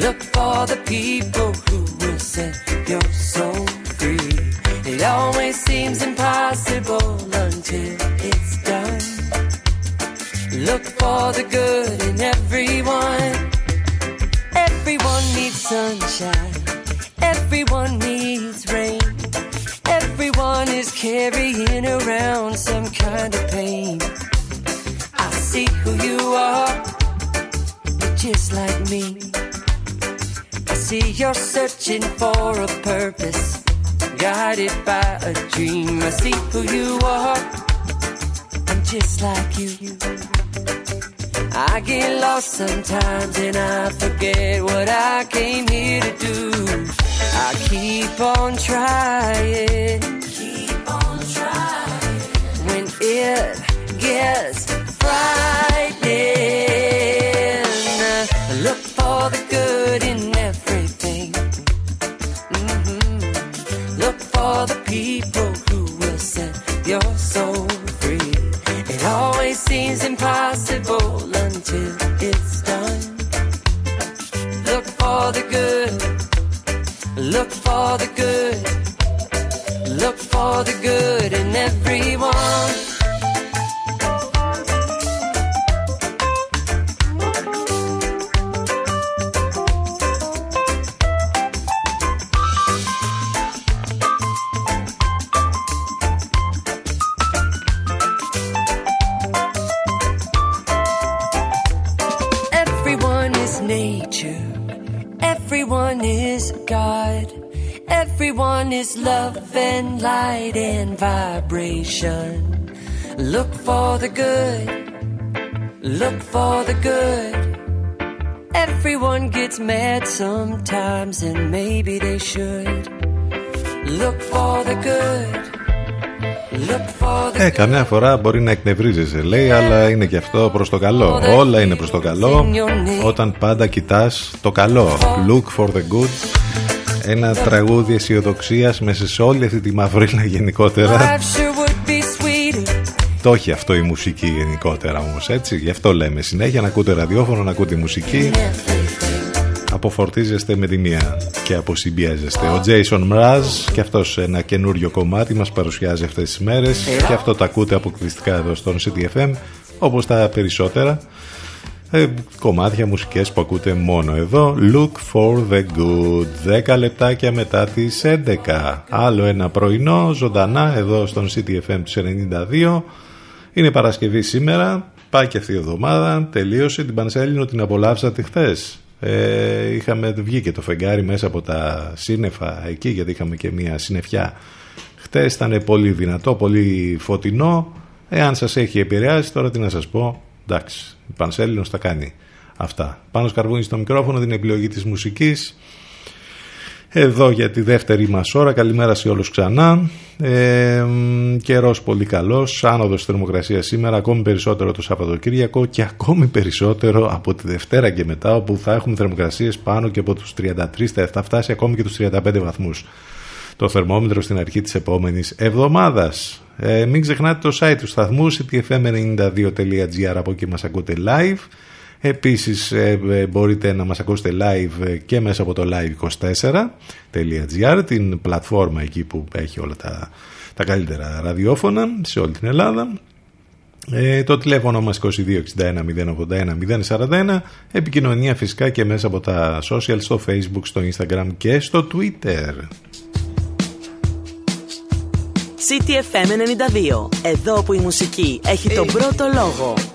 Speaker 4: Look for the people who will set your soul free. It always seems impossible until it's done. Look for the good in everyone. Everyone needs sunshine. Everyone needs rain. Everyone is carrying around some kind of pain. I see who you are. You're just like me see you're searching for a purpose, guided by a dream. I see who you are, I'm just like you. I get lost sometimes and I forget what I came here to do. I keep on trying, keep on trying. When it gets frightening.
Speaker 8: The good. Look for the good. Everyone gets mad sometimes, and maybe they should. Look for the good. Look for the
Speaker 1: Ε, καμιά φορά μπορεί να εκνευρίζεσαι, λέει, αλλά είναι και αυτό προς το καλό. Όλα είναι προς το καλό, όταν πάντα κοιτάς το καλό. Look for the good. Ένα τραγούδι αισιοδοξίας μέσα σε όλη αυτή τη μαυρίλα γενικότερα. Το έχει αυτό η μουσική γενικότερα όμως, έτσι. Γι' αυτό λέμε συνέχεια να ακούτε ραδιόφωνο, να ακούτε μουσική. Αποφορτίζεστε με τη μία και αποσυμπιέζεστε. Ο Jason Mraz και αυτός ένα καινούριο κομμάτι μας παρουσιάζει αυτές τις μέρες και αυτό το ακούτε αποκλειστικά εδώ στον CTFM όπως τα περισσότερα ε, κομμάτια μουσικές που ακούτε μόνο εδώ Look for the good 10 λεπτάκια μετά τις 11 άλλο ένα πρωινό ζωντανά εδώ στον CTFM τους 92 είναι Παρασκευή σήμερα πάει και αυτή η εβδομάδα τελείωσε την Πανσέλινο την απολαύσατε χθες. Ε, είχαμε βγει και το φεγγάρι μέσα από τα σύννεφα εκεί γιατί είχαμε και μια συννεφιά χτες ήταν πολύ δυνατό, πολύ φωτεινό. Εάν σας έχει επηρεάσει τώρα τι να σας πω. Εντάξει, η Πανσέλινος τα κάνει αυτά. Πάνω σκαρβούνι στο μικρόφωνο την επιλογή της μουσικής εδώ για τη δεύτερη μας ώρα. Καλημέρα σε όλους ξανά. Ε, καιρός πολύ καλός. Άνοδος θερμοκρασίας σήμερα. Ακόμη περισσότερο το Σαββατοκύριακο και ακόμη περισσότερο από τη Δευτέρα και μετά όπου θα έχουμε θερμοκρασίες πάνω και από τους 33. Θα φτάσει ακόμη και τους 35 βαθμούς. Το θερμόμετρο στην αρχή της επόμενης εβδομάδας. Ε, μην ξεχνάτε το site του σταθμού ctfm92.gr από εκεί μας ακούτε live. Επίσης ε, ε, μπορείτε να μας ακούσετε live ε, και μέσα από το live24.gr την πλατφόρμα εκεί που έχει όλα τα, τα καλύτερα ραδιόφωνα σε όλη την Ελλάδα. Ε, το τηλέφωνο μας 2261 081 041 επικοινωνία φυσικά και μέσα από τα social στο facebook, στο instagram και στο twitter.
Speaker 9: CTFM 92. Εδώ που η μουσική έχει τον πρώτο λόγο.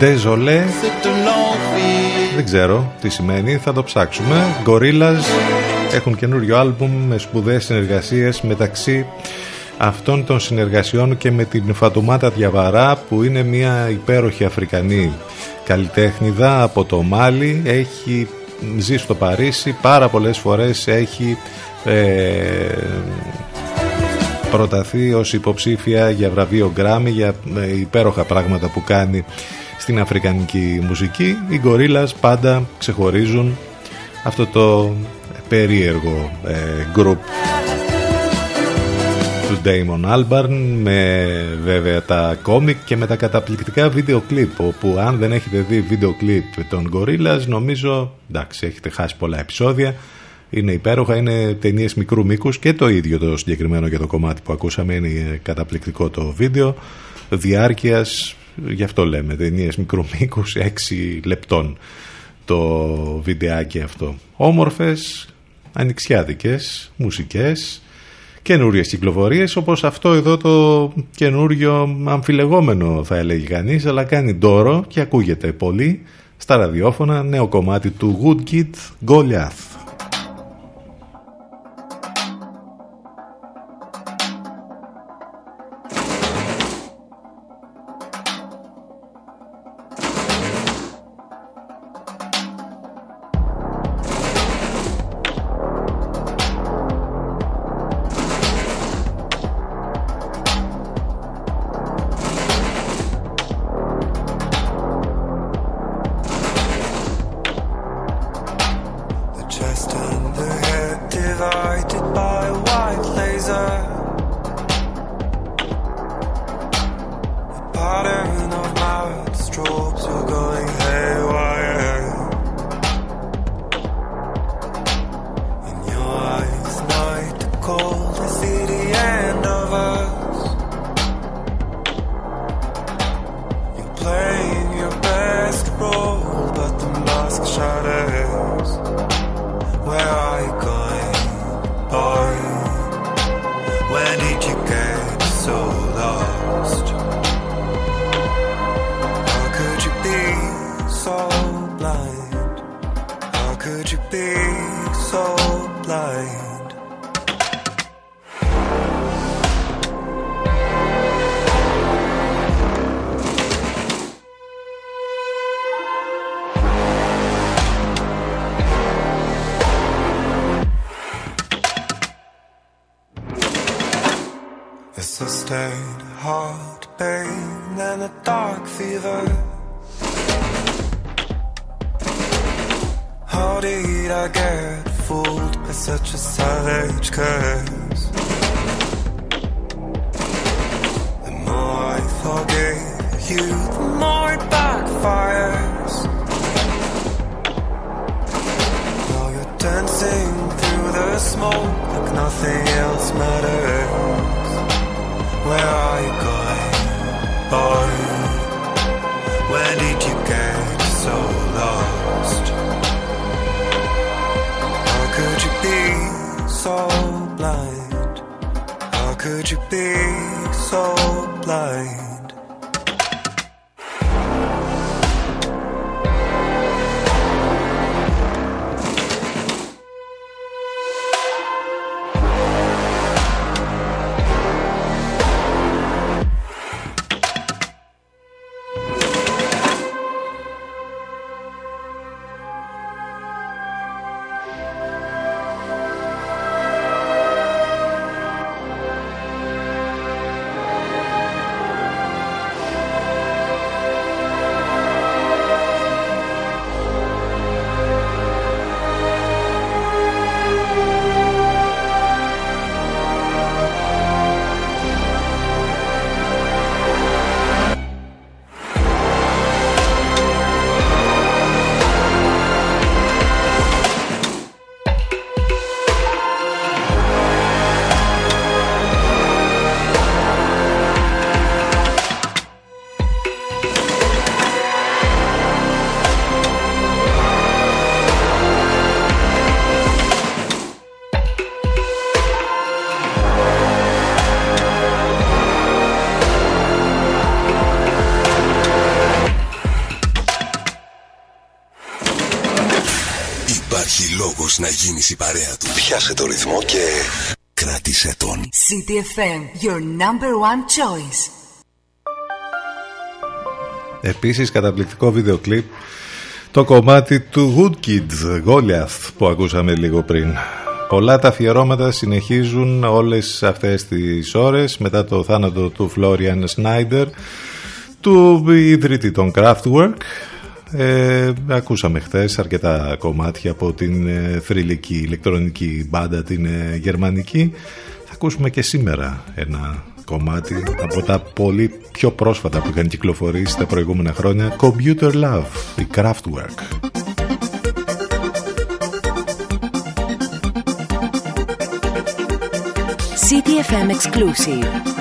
Speaker 6: Désolé,
Speaker 10: c'est de l'envie.
Speaker 1: δεν ξέρω τι σημαίνει, θα το ψάξουμε. Gorillaz έχουν καινούριο άλμπουμ με σπουδαίες συνεργασίες μεταξύ αυτών των συνεργασιών και με την Φατουμάτα Διαβαρά που είναι μια υπέροχη Αφρικανή καλλιτέχνηδα από το Μάλι έχει ζει στο Παρίσι πάρα πολλές φορές έχει ε, προταθεί ως υποψήφια για βραβείο Γκράμι για ε, υπέροχα πράγματα που κάνει στην αφρικανική μουσική οι Gorillaz πάντα ξεχωρίζουν αυτό το περίεργο ε, group του Damon Albarn με βέβαια τα κόμικ και με τα καταπληκτικά βίντεο κλιπ όπου αν δεν έχετε δει βίντεο κλιπ των Gorillaz νομίζω εντάξει έχετε χάσει πολλά επεισόδια είναι υπέροχα, είναι ταινίες μικρού μήκους και το ίδιο το συγκεκριμένο για το κομμάτι που ακούσαμε είναι καταπληκτικό το βίντεο διάρκειας, γι' αυτό λέμε ταινίες μικρού μήκους 6 λεπτών το βιντεάκι αυτό. Όμορφες, ανοιξιάδικες μουσικές καινούριες κυκλοφορίες όπως αυτό εδώ το καινούριο αμφιλεγόμενο θα έλεγε κανείς αλλά κάνει ντόρο και ακούγεται πολύ στα ραδιόφωνα νέο κομμάτι του Woodkid Goliath
Speaker 11: and a dark fever. How did I get fooled by such a savage curse? The more I forgive you, the more it backfires. Now you're dancing through the smoke like nothing else matters. Where are you going, boy? When did you get so lost? How could you be so blind? How could you be so blind?
Speaker 5: Η παρέα του. Πιάσε το ρυθμό και κράτησε τον.
Speaker 12: CTFM, your number one choice.
Speaker 1: Επίσης καταπληκτικό βίντεο κλιπ το κομμάτι του Good Kids Goliath που ακούσαμε λίγο πριν. Πολλά τα αφιερώματα συνεχίζουν όλες αυτές τις ώρες μετά το θάνατο του Florian Snyder του ιδρύτη των Kraftwerk ε, ακούσαμε χθες αρκετά κομμάτια από την ε, θρηλυκή ηλεκτρονική μπάντα την ε, γερμανική. Θα ακούσουμε και σήμερα ένα κομμάτι από τα πολύ πιο πρόσφατα που είχαν κυκλοφορήσει τα προηγούμενα χρόνια. Computer Love, η Kraftwerk.
Speaker 12: CTFM exclusive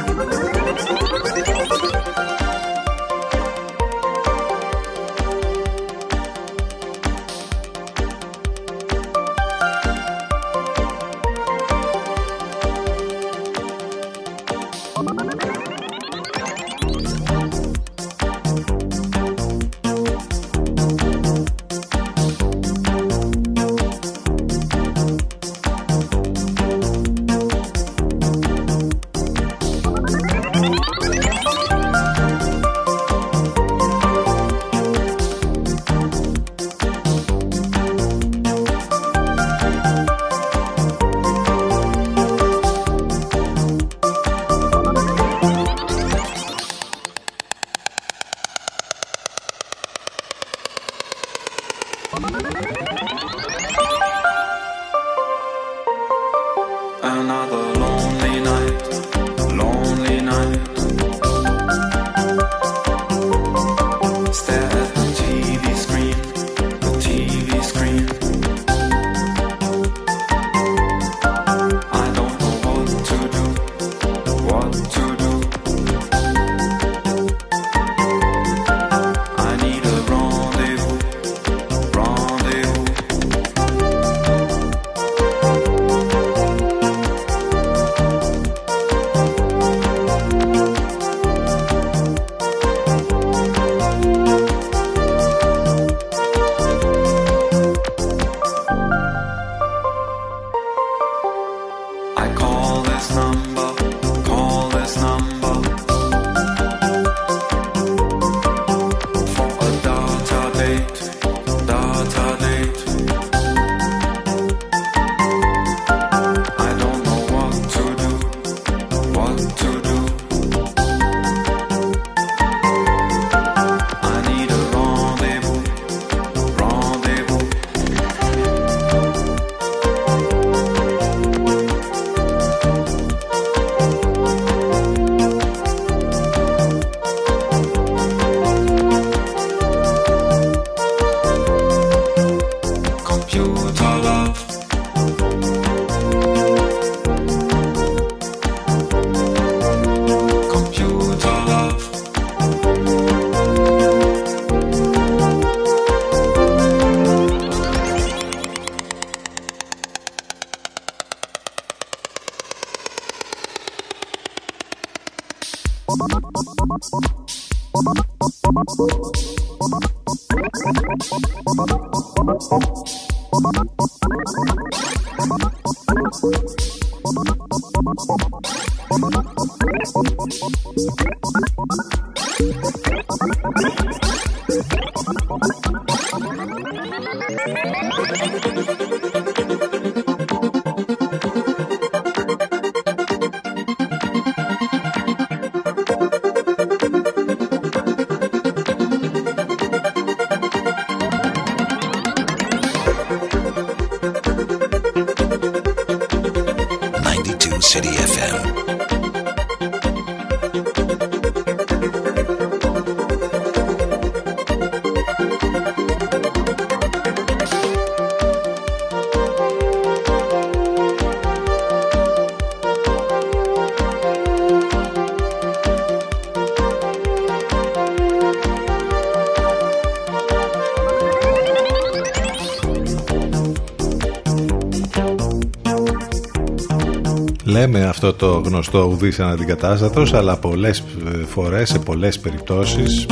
Speaker 1: λέμε αυτό το γνωστό ουδής αναντικατάστατος αλλά πολλές φορές σε πολλές περιπτώσεις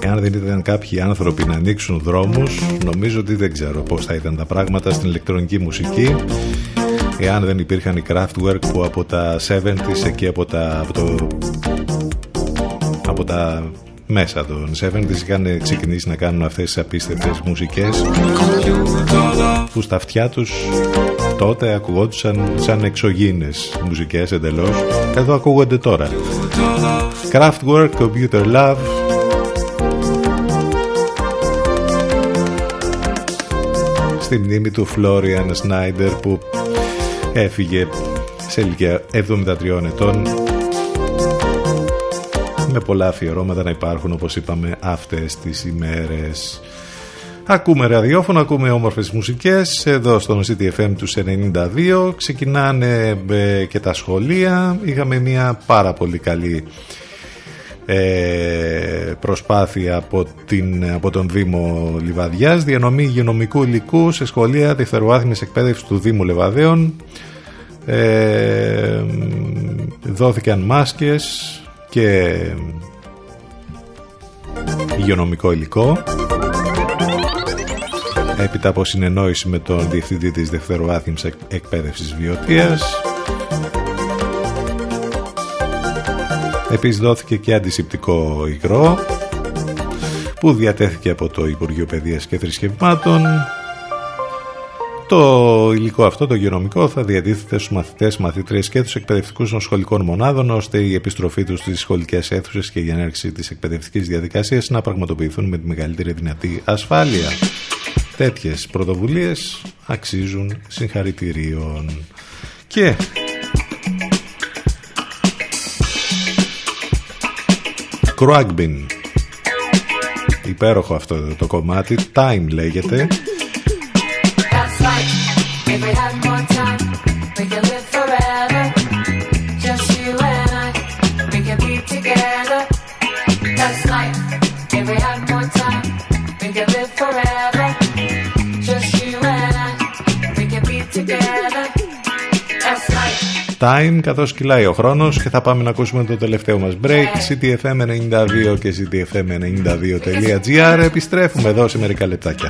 Speaker 1: εάν δεν ήταν κάποιοι άνθρωποι να ανοίξουν δρόμους νομίζω ότι δεν ξέρω πως θα ήταν τα πράγματα στην ηλεκτρονική μουσική. Εάν δεν υπήρχαν οι Kraftwerk που από τα 70s εκεί από τα, από το, από τα μέσα των 70s είχαν ξεκινήσει να κάνουν αυτές τις απίστευτες μουσικές που στα αυτιά τους τότε ακουγόντουσαν σαν εξωγήινες μουσικές εντελώς. Εδώ ακούγονται τώρα. Kraftwerk, Computer Love. Στη μνήμη του Florian Snyder που έφυγε σε ηλικία 73 ετών. Με πολλά αφιερώματα να υπάρχουν όπως είπαμε αυτές τις ημέρες Ακούμε ραδιόφωνο, ακούμε όμορφες μουσικές εδώ στον CTFM τους 92 ξεκινάνε ε, και τα σχολεία. Είχαμε μια πάρα πολύ καλή ε, προσπάθεια από, την, από τον Δήμο Λιβαδιάς. Διανομή υγειονομικού υλικού σε σχολεία δευτεροβάθμιας εκπαίδευσης του Δήμου Λεβαδέων ε, δόθηκαν μάσκες και υγειονομικό υλικό έπειτα από συνεννόηση με τον Διευθυντή της Δευτεροβάθμιας Εκπαίδευσης Βιωτίας Επίσης δόθηκε και αντισηπτικό υγρό που διατέθηκε από το Υπουργείο Παιδείας και Θρησκευμάτων. Το υλικό αυτό, το υγειονομικό, θα διατίθεται στους μαθητές, μαθήτριες και τους εκπαιδευτικούς των σχολικών μονάδων, ώστε η επιστροφή τους στις σχολικές αίθουσες και η ενέργεια της εκπαιδευτικής διαδικασίας να πραγματοποιηθούν με τη μεγαλύτερη δυνατή ασφάλεια. Τέτοιες πρωτοβουλίες αξίζουν συγχαρητηρίων. Και Κρουάγμπιν Υπέροχο αυτό το κομμάτι. Time λέγεται. Time καθώς κυλάει ο χρόνος και θα πάμε να ακούσουμε το τελευταίο μας break ctfm92 και ctfm92.gr επιστρέφουμε εδώ σε μερικά λεπτάκια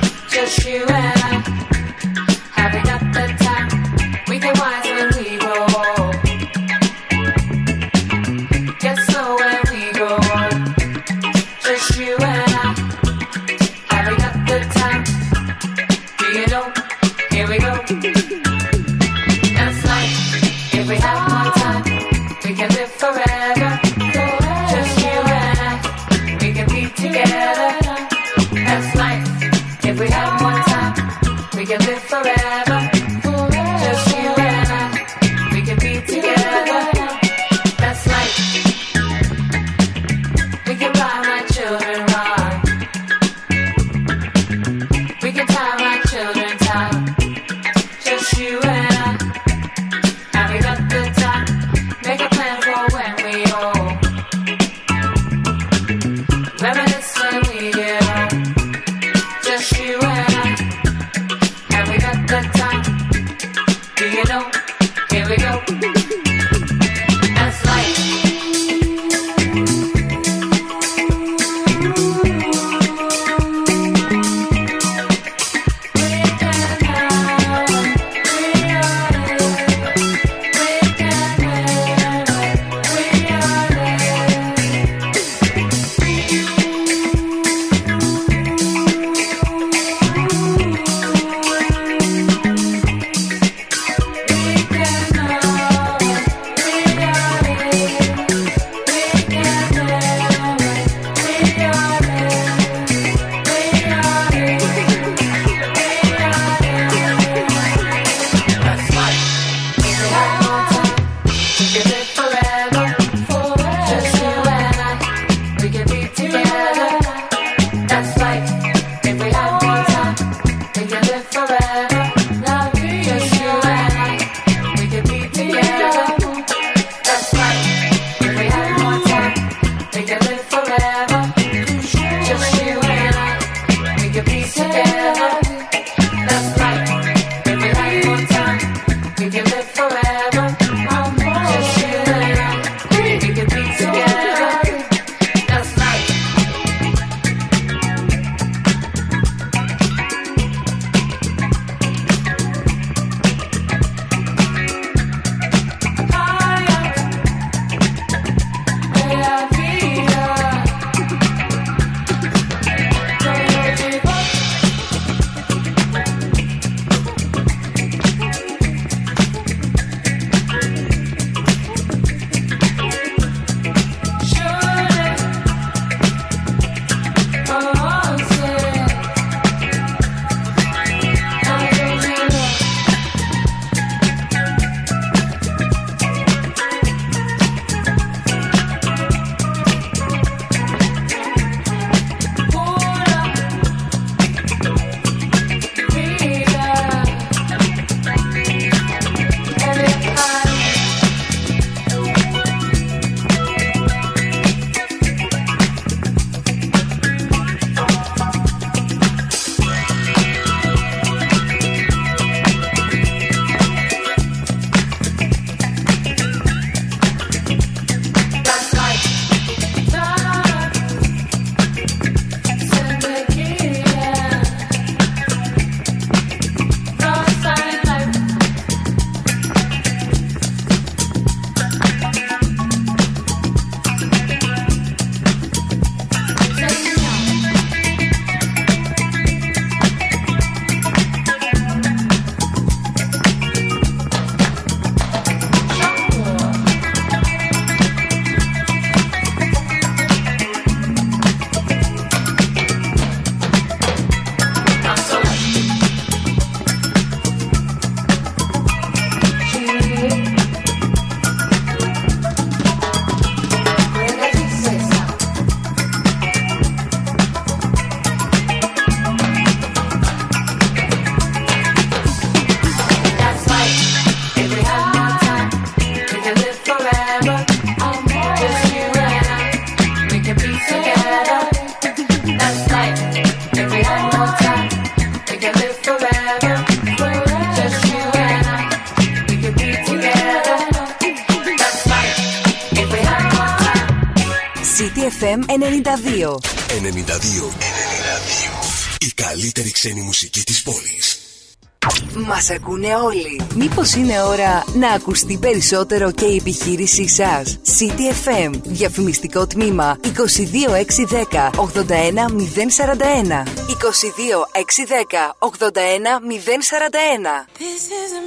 Speaker 4: Μας ακούνε όλοι. Μήπως είναι ώρα να ακουστεί περισσότερο και η επιχείρησή σας; City FM. Διαφημιστικό τμήμα 22610 81041. 22610 81041.
Speaker 3: This is a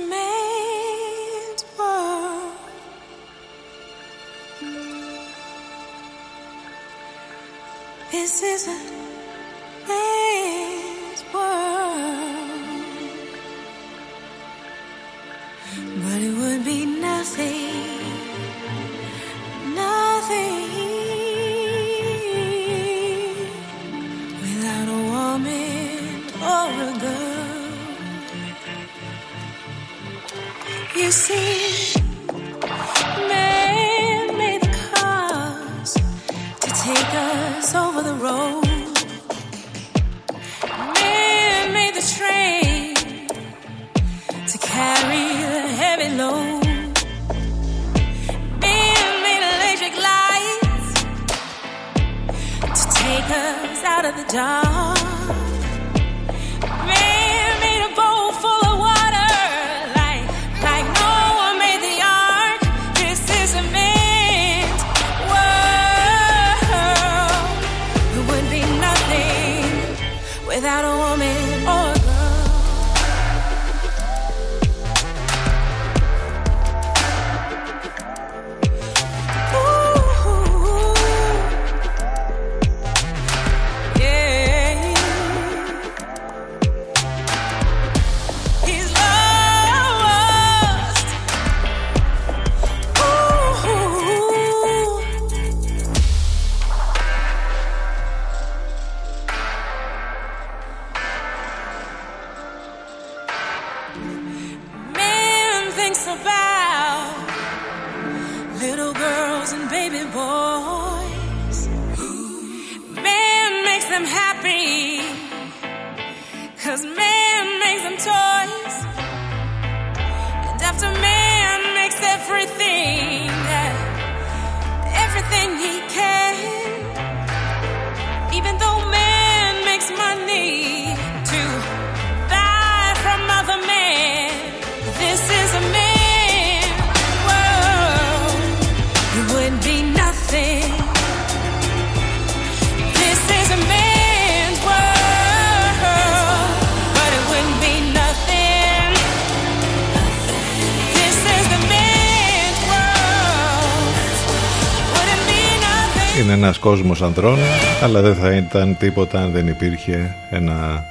Speaker 1: κόσμος ανδρών, αλλά δεν θα ήταν τίποτα αν δεν υπήρχε ένα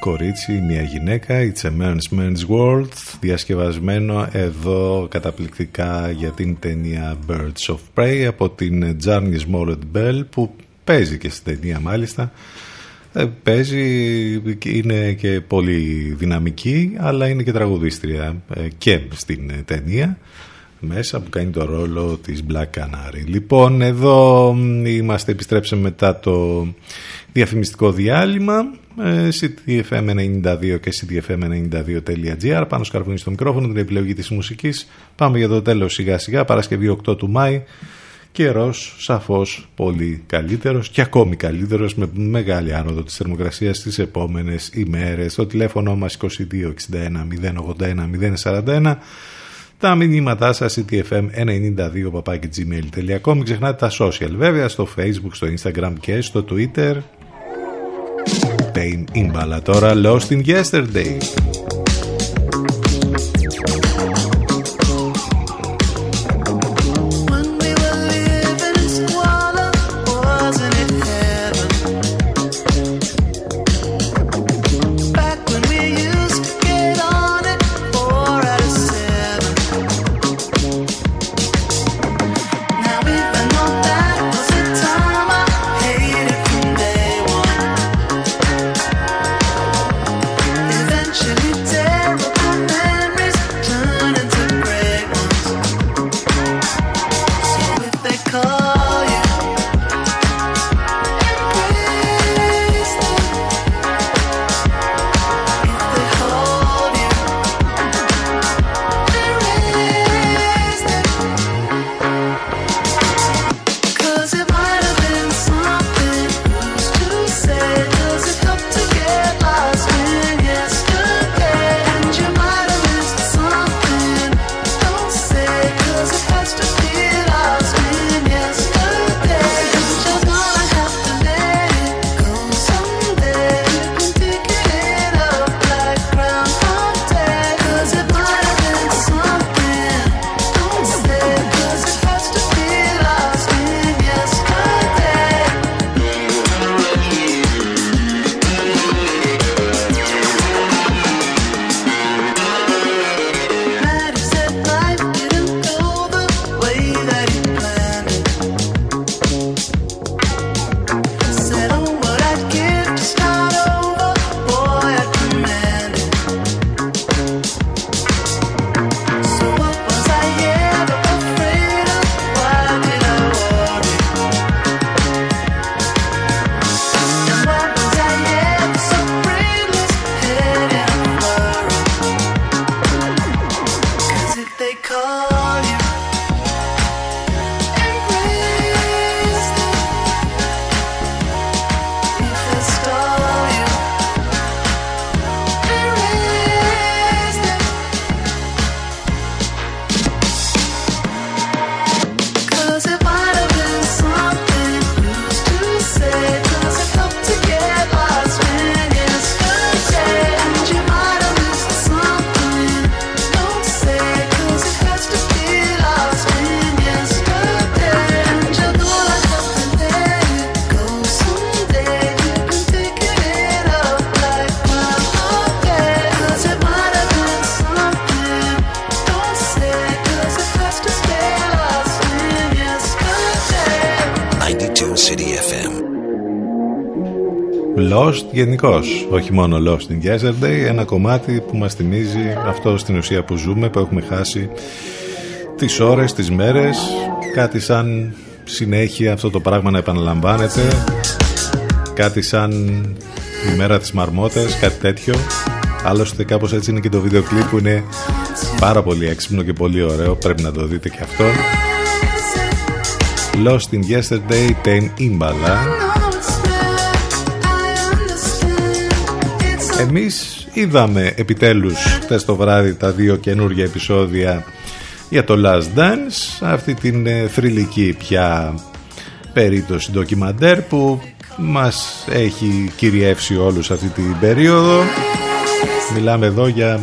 Speaker 1: κορίτσι, μια γυναίκα, It's a Man's Man's World, διασκευασμένο εδώ καταπληκτικά για την ταινία Birds of Prey από την Journey Smollett Bell που παίζει και στην ταινία μάλιστα. Ε, παίζει, είναι και πολύ δυναμική, αλλά είναι και τραγουδίστρια ε, και στην ε, ταινία μέσα που κάνει το ρόλο της Black Canary. Λοιπόν, εδώ μ, είμαστε, επιστρέψαμε μετά το διαφημιστικό διάλειμμα ε, ctfm92 και ctfm92.gr πάνω σκαρβούνι στο μικρόφωνο την επιλογή της μουσικής. Πάμε για το τέλος σιγά σιγά Παρασκευή 8 του Μάη. Καιρός σαφώς πολύ καλύτερος και ακόμη καλύτερος με μεγάλη άνοδο της θερμοκρασίας στις επόμενες ημέρες. Το τηλέφωνο μας 2261 081 041 τα μηνύματά σας ctfm92 gmail.com μην ξεχνάτε τα social βέβαια στο facebook, στο instagram και στο twitter Pain in τώρα Lost in Yesterday γενικώς, όχι μόνο Lost in Yesterday, ένα κομμάτι που μας θυμίζει αυτό στην ουσία που ζούμε, που έχουμε χάσει τις ώρες, τις μέρες, κάτι σαν συνέχεια αυτό το πράγμα να επαναλαμβάνεται, κάτι σαν η μέρα της μαρμότας, κάτι τέτοιο. Άλλωστε κάπως έτσι είναι και το βίντεο κλιπ που είναι πάρα πολύ έξυπνο και πολύ ωραίο, πρέπει να το δείτε και αυτό. Lost in Yesterday, Ten Imbala. Εμείς είδαμε επιτέλους χθες το βράδυ τα δύο καινούργια επεισόδια για το Last Dance αυτή την ε, θρηλυκή πια περίπτωση ντοκιμαντέρ που μας έχει κυριεύσει όλους αυτή την περίοδο. Μιλάμε εδώ για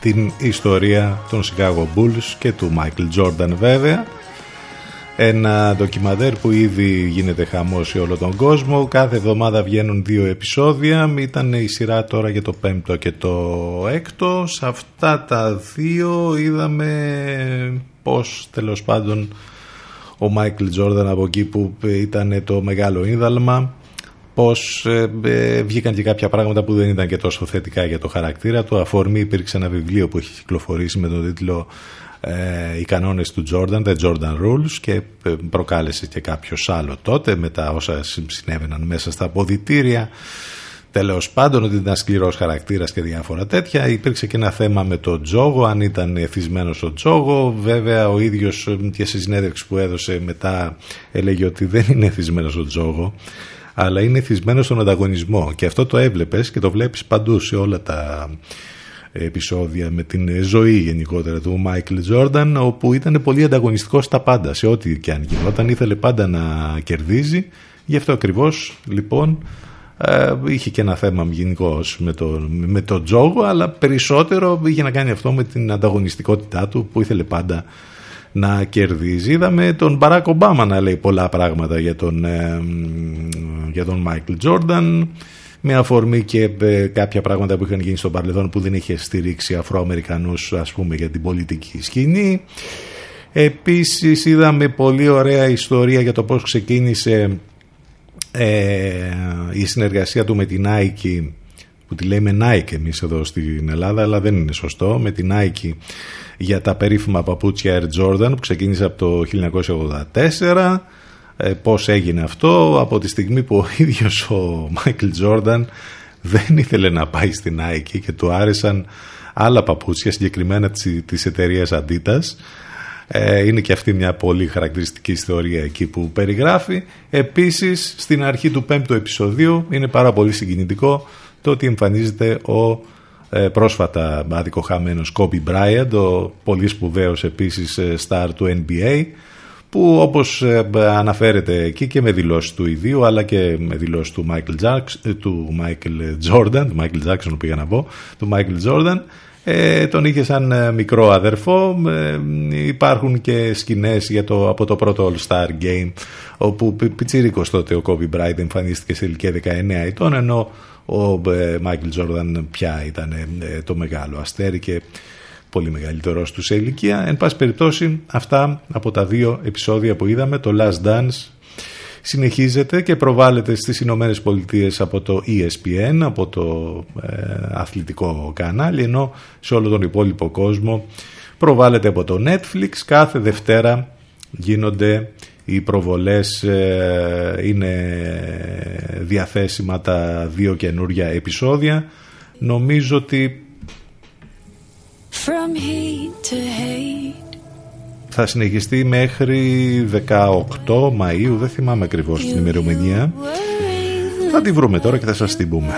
Speaker 1: την ιστορία των Chicago Bulls και του Michael Jordan βέβαια ένα ντοκιμαντέρ που ήδη γίνεται χαμό σε όλο τον κόσμο. Κάθε εβδομάδα βγαίνουν δύο επεισόδια. Ήταν η σειρά τώρα για το πέμπτο και το έκτο. Σε αυτά τα δύο είδαμε πώς τέλος πάντων ο Μάικλ Τζόρνταν από εκεί που ήταν το μεγάλο ίνδαλμα πως ε, ε, βγήκαν και κάποια πράγματα που δεν ήταν και τόσο θετικά για το χαρακτήρα του. Αφορμή υπήρξε ένα βιβλίο που έχει κυκλοφορήσει με τον τίτλο ε, οι κανόνες του Jordan, the Jordan Rules και ε, προκάλεσε και κάποιος άλλο τότε με τα όσα συνέβαιναν μέσα στα αποδητήρια Τέλος πάντων ότι ήταν σκληρός χαρακτήρας και διάφορα τέτοια. Υπήρξε και ένα θέμα με τον Τζόγο, αν ήταν εθισμένος ο Τζόγο. Βέβαια, ο ίδιος ε, και στη συνέντευξη που έδωσε μετά έλεγε ότι δεν είναι εθισμένος ο Τζόγο, αλλά είναι εθισμένος στον ανταγωνισμό. Και αυτό το έβλεπες και το βλέπεις παντού σε όλα τα επεισόδια με την ζωή γενικότερα του Μάικλ Τζόρνταν όπου ήταν πολύ ανταγωνιστικός στα πάντα σε ό,τι και αν γινόταν ήθελε πάντα να κερδίζει γι' αυτό ακριβώς λοιπόν ε, είχε και ένα θέμα γενικώς με το, με το τζόγο αλλά περισσότερο είχε να κάνει αυτό με την ανταγωνιστικότητά του που ήθελε πάντα να κερδίζει. Είδαμε τον Μπαράκ Ομπάμα να λέει πολλά πράγματα για τον, ε, για τον Μάικλ Τζόρνταν με αφορμή και ε, κάποια πράγματα που είχαν γίνει στο παρελθόν που δεν είχε στηρίξει Αφροαμερικανούς ας πούμε για την πολιτική σκηνή. Επίσης είδαμε πολύ ωραία ιστορία για το πώς ξεκίνησε ε, η συνεργασία του με την Nike που τη λέμε Nike εμείς εδώ στην Ελλάδα αλλά δεν είναι σωστό με την Nike για τα περίφημα παπούτσια Air Jordan που ξεκίνησε από το 1984 ε, πώς έγινε αυτό. Από τη στιγμή που ο <laughs> ίδιος ο Μάικλ Τζόρνταν δεν ήθελε να πάει στην Nike και του άρεσαν άλλα παπούτσια συγκεκριμένα της εταιρείας Adidas. Ε, είναι και αυτή μια πολύ χαρακτηριστική ιστορία εκεί που περιγράφει. Επίσης στην αρχή του πέμπτου επεισοδίου είναι πάρα πολύ συγκινητικό το ότι εμφανίζεται ο ε, πρόσφατα αδικοχαμένος Kobe Bryant ο πολύ σπουδαίος επίσης star του NBA που όπως ε, αναφέρεται εκεί και με δηλώσεις του ιδίου αλλά και με δηλώσεις του Michael, Jackson, ε, του Michael Jordan, του Michael Jackson πήγα να πω, του Michael Jordan ε, τον είχε σαν ε, μικρό αδερφό. Υπάρχουν και σκηνές για το, από το πρώτο All Star Game όπου πιτσίρικος τότε ο Kobe Bryant εμφανίστηκε σε ηλικία 19 ετών ενώ ο Michael Jordan πια ήταν το μεγάλο αστέρι και πολύ μεγαλύτερο του σε ηλικία. Εν πάση περιπτώσει, αυτά από τα δύο επεισόδια που είδαμε, το Last Dance συνεχίζεται και προβάλλεται στις Ηνωμένες Πολιτείες από το ESPN, από το ε, αθλητικό κανάλι, ενώ σε όλο τον υπόλοιπο κόσμο προβάλλεται από το Netflix. Κάθε Δευτέρα γίνονται οι προβολές, ε, είναι διαθέσιμα τα δύο καινούργια επεισόδια. Νομίζω ότι θα συνεχιστεί μέχρι 18 Μαΐου, δεν θυμάμαι ακριβώς την ημερομηνία. Θα τη βρούμε τώρα και θα σας την πούμε.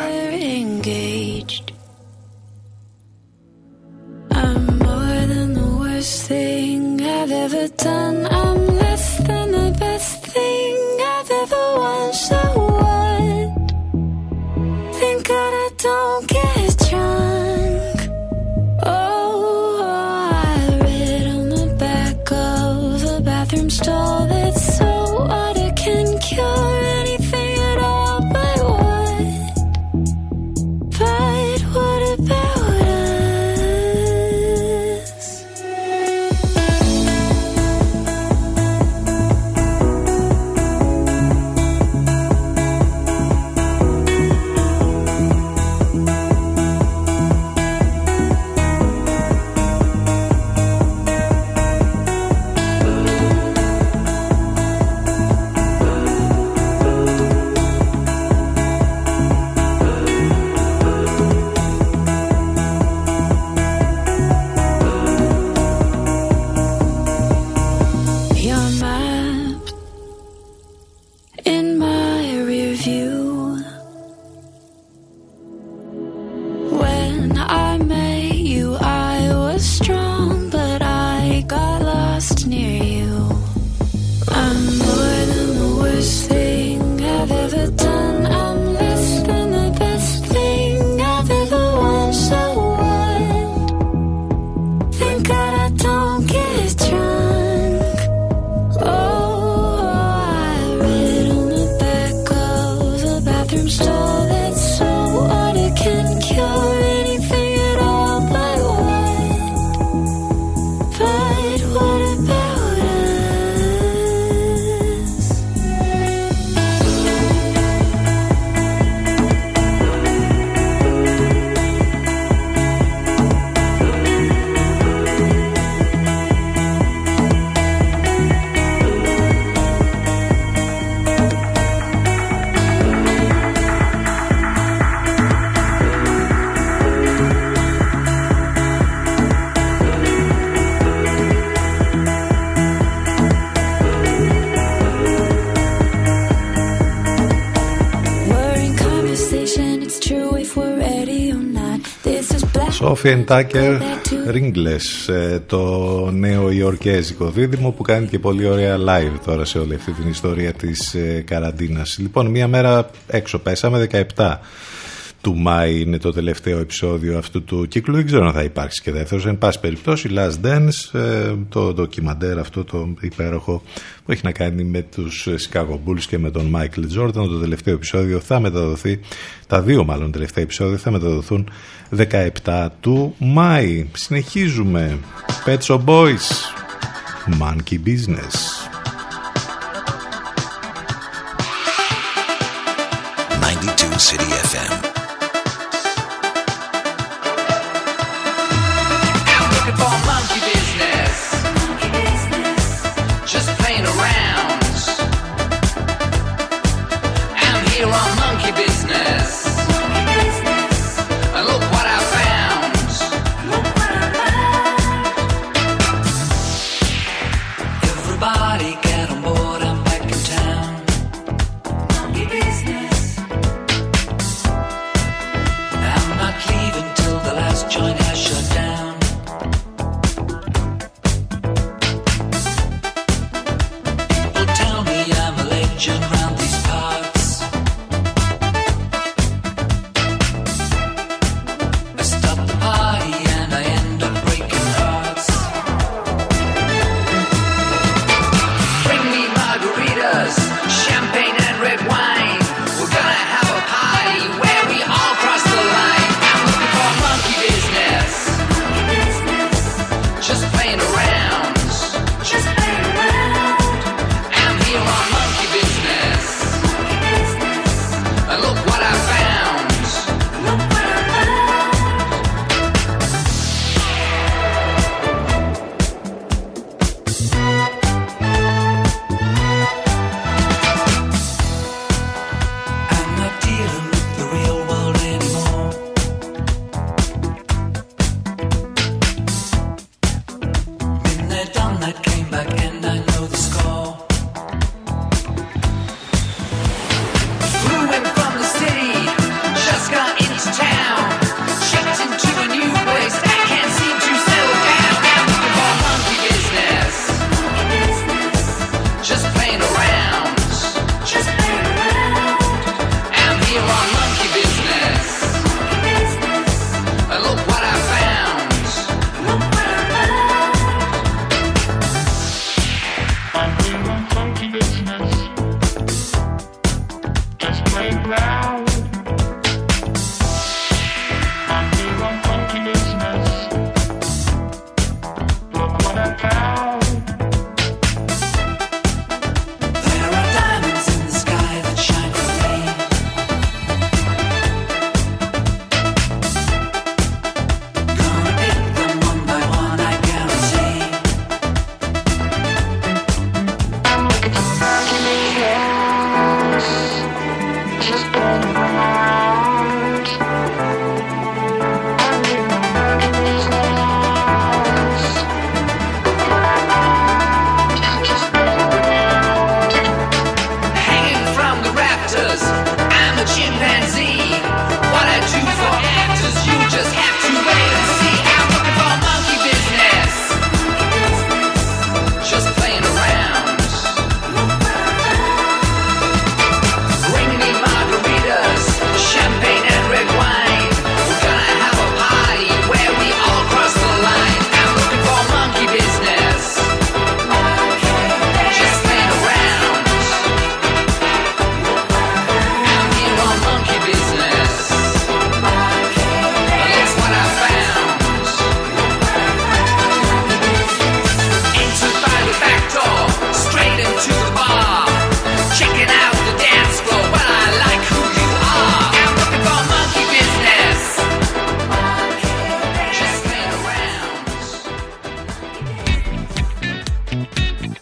Speaker 13: Sophie Tucker Ringles το νέο Ιορκέζικο δίδυμο που κάνει και πολύ ωραία live τώρα σε όλη αυτή την ιστορία της ε, καραντίνας λοιπόν μία μέρα έξω πέσαμε 17 του Μάη είναι το τελευταίο επεισόδιο αυτού του κύκλου. Δεν ξέρω αν θα υπάρξει και δεύτερος. Εν πάση περιπτώσει, Last Dance, ε, το ντοκιμαντέρ αυτό το υπέροχο που έχει να κάνει με τους Chicago Bulls και με τον Michael Jordan. Το τελευταίο επεισόδιο θα μεταδοθεί, τα δύο μάλλον τελευταία επεισόδια θα μεταδοθούν 17 του Μάη. Συνεχίζουμε. Pet Shop Boys, Monkey Business.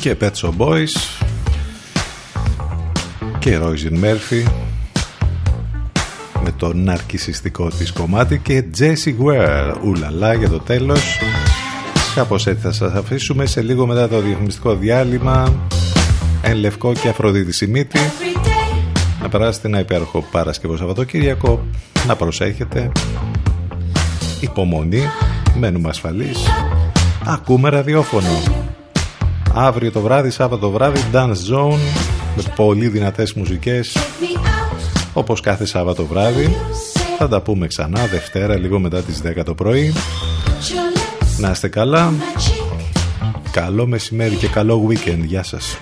Speaker 1: Και Pet Shop Boys. Και Roisin Murphy. Με το ναρκισιστικό της κομμάτι. Και Jessie Ware. Ουλαλά για το τέλος. Κάπως έτσι θα σας αφήσουμε. Σε λίγο μετά το διαφημιστικό διάλειμμα. Εν λευκό και Αφροδίτη Σιμίτη. Να περάσετε ένα υπέροχο Παρασκευό Σαββατοκύριακο. Να προσέχετε. Υπομονή. Μένουμε ασφαλείς. Ακούμε ραδιόφωνο Αύριο το βράδυ, Σάββατο βράδυ, Dance Zone με πολύ δυνατές μουσικές όπως κάθε Σάββατο βράδυ. Θα τα πούμε ξανά Δευτέρα λίγο μετά τις 10 το πρωί. Να είστε καλά. Καλό μεσημέρι και καλό weekend. Γεια σας.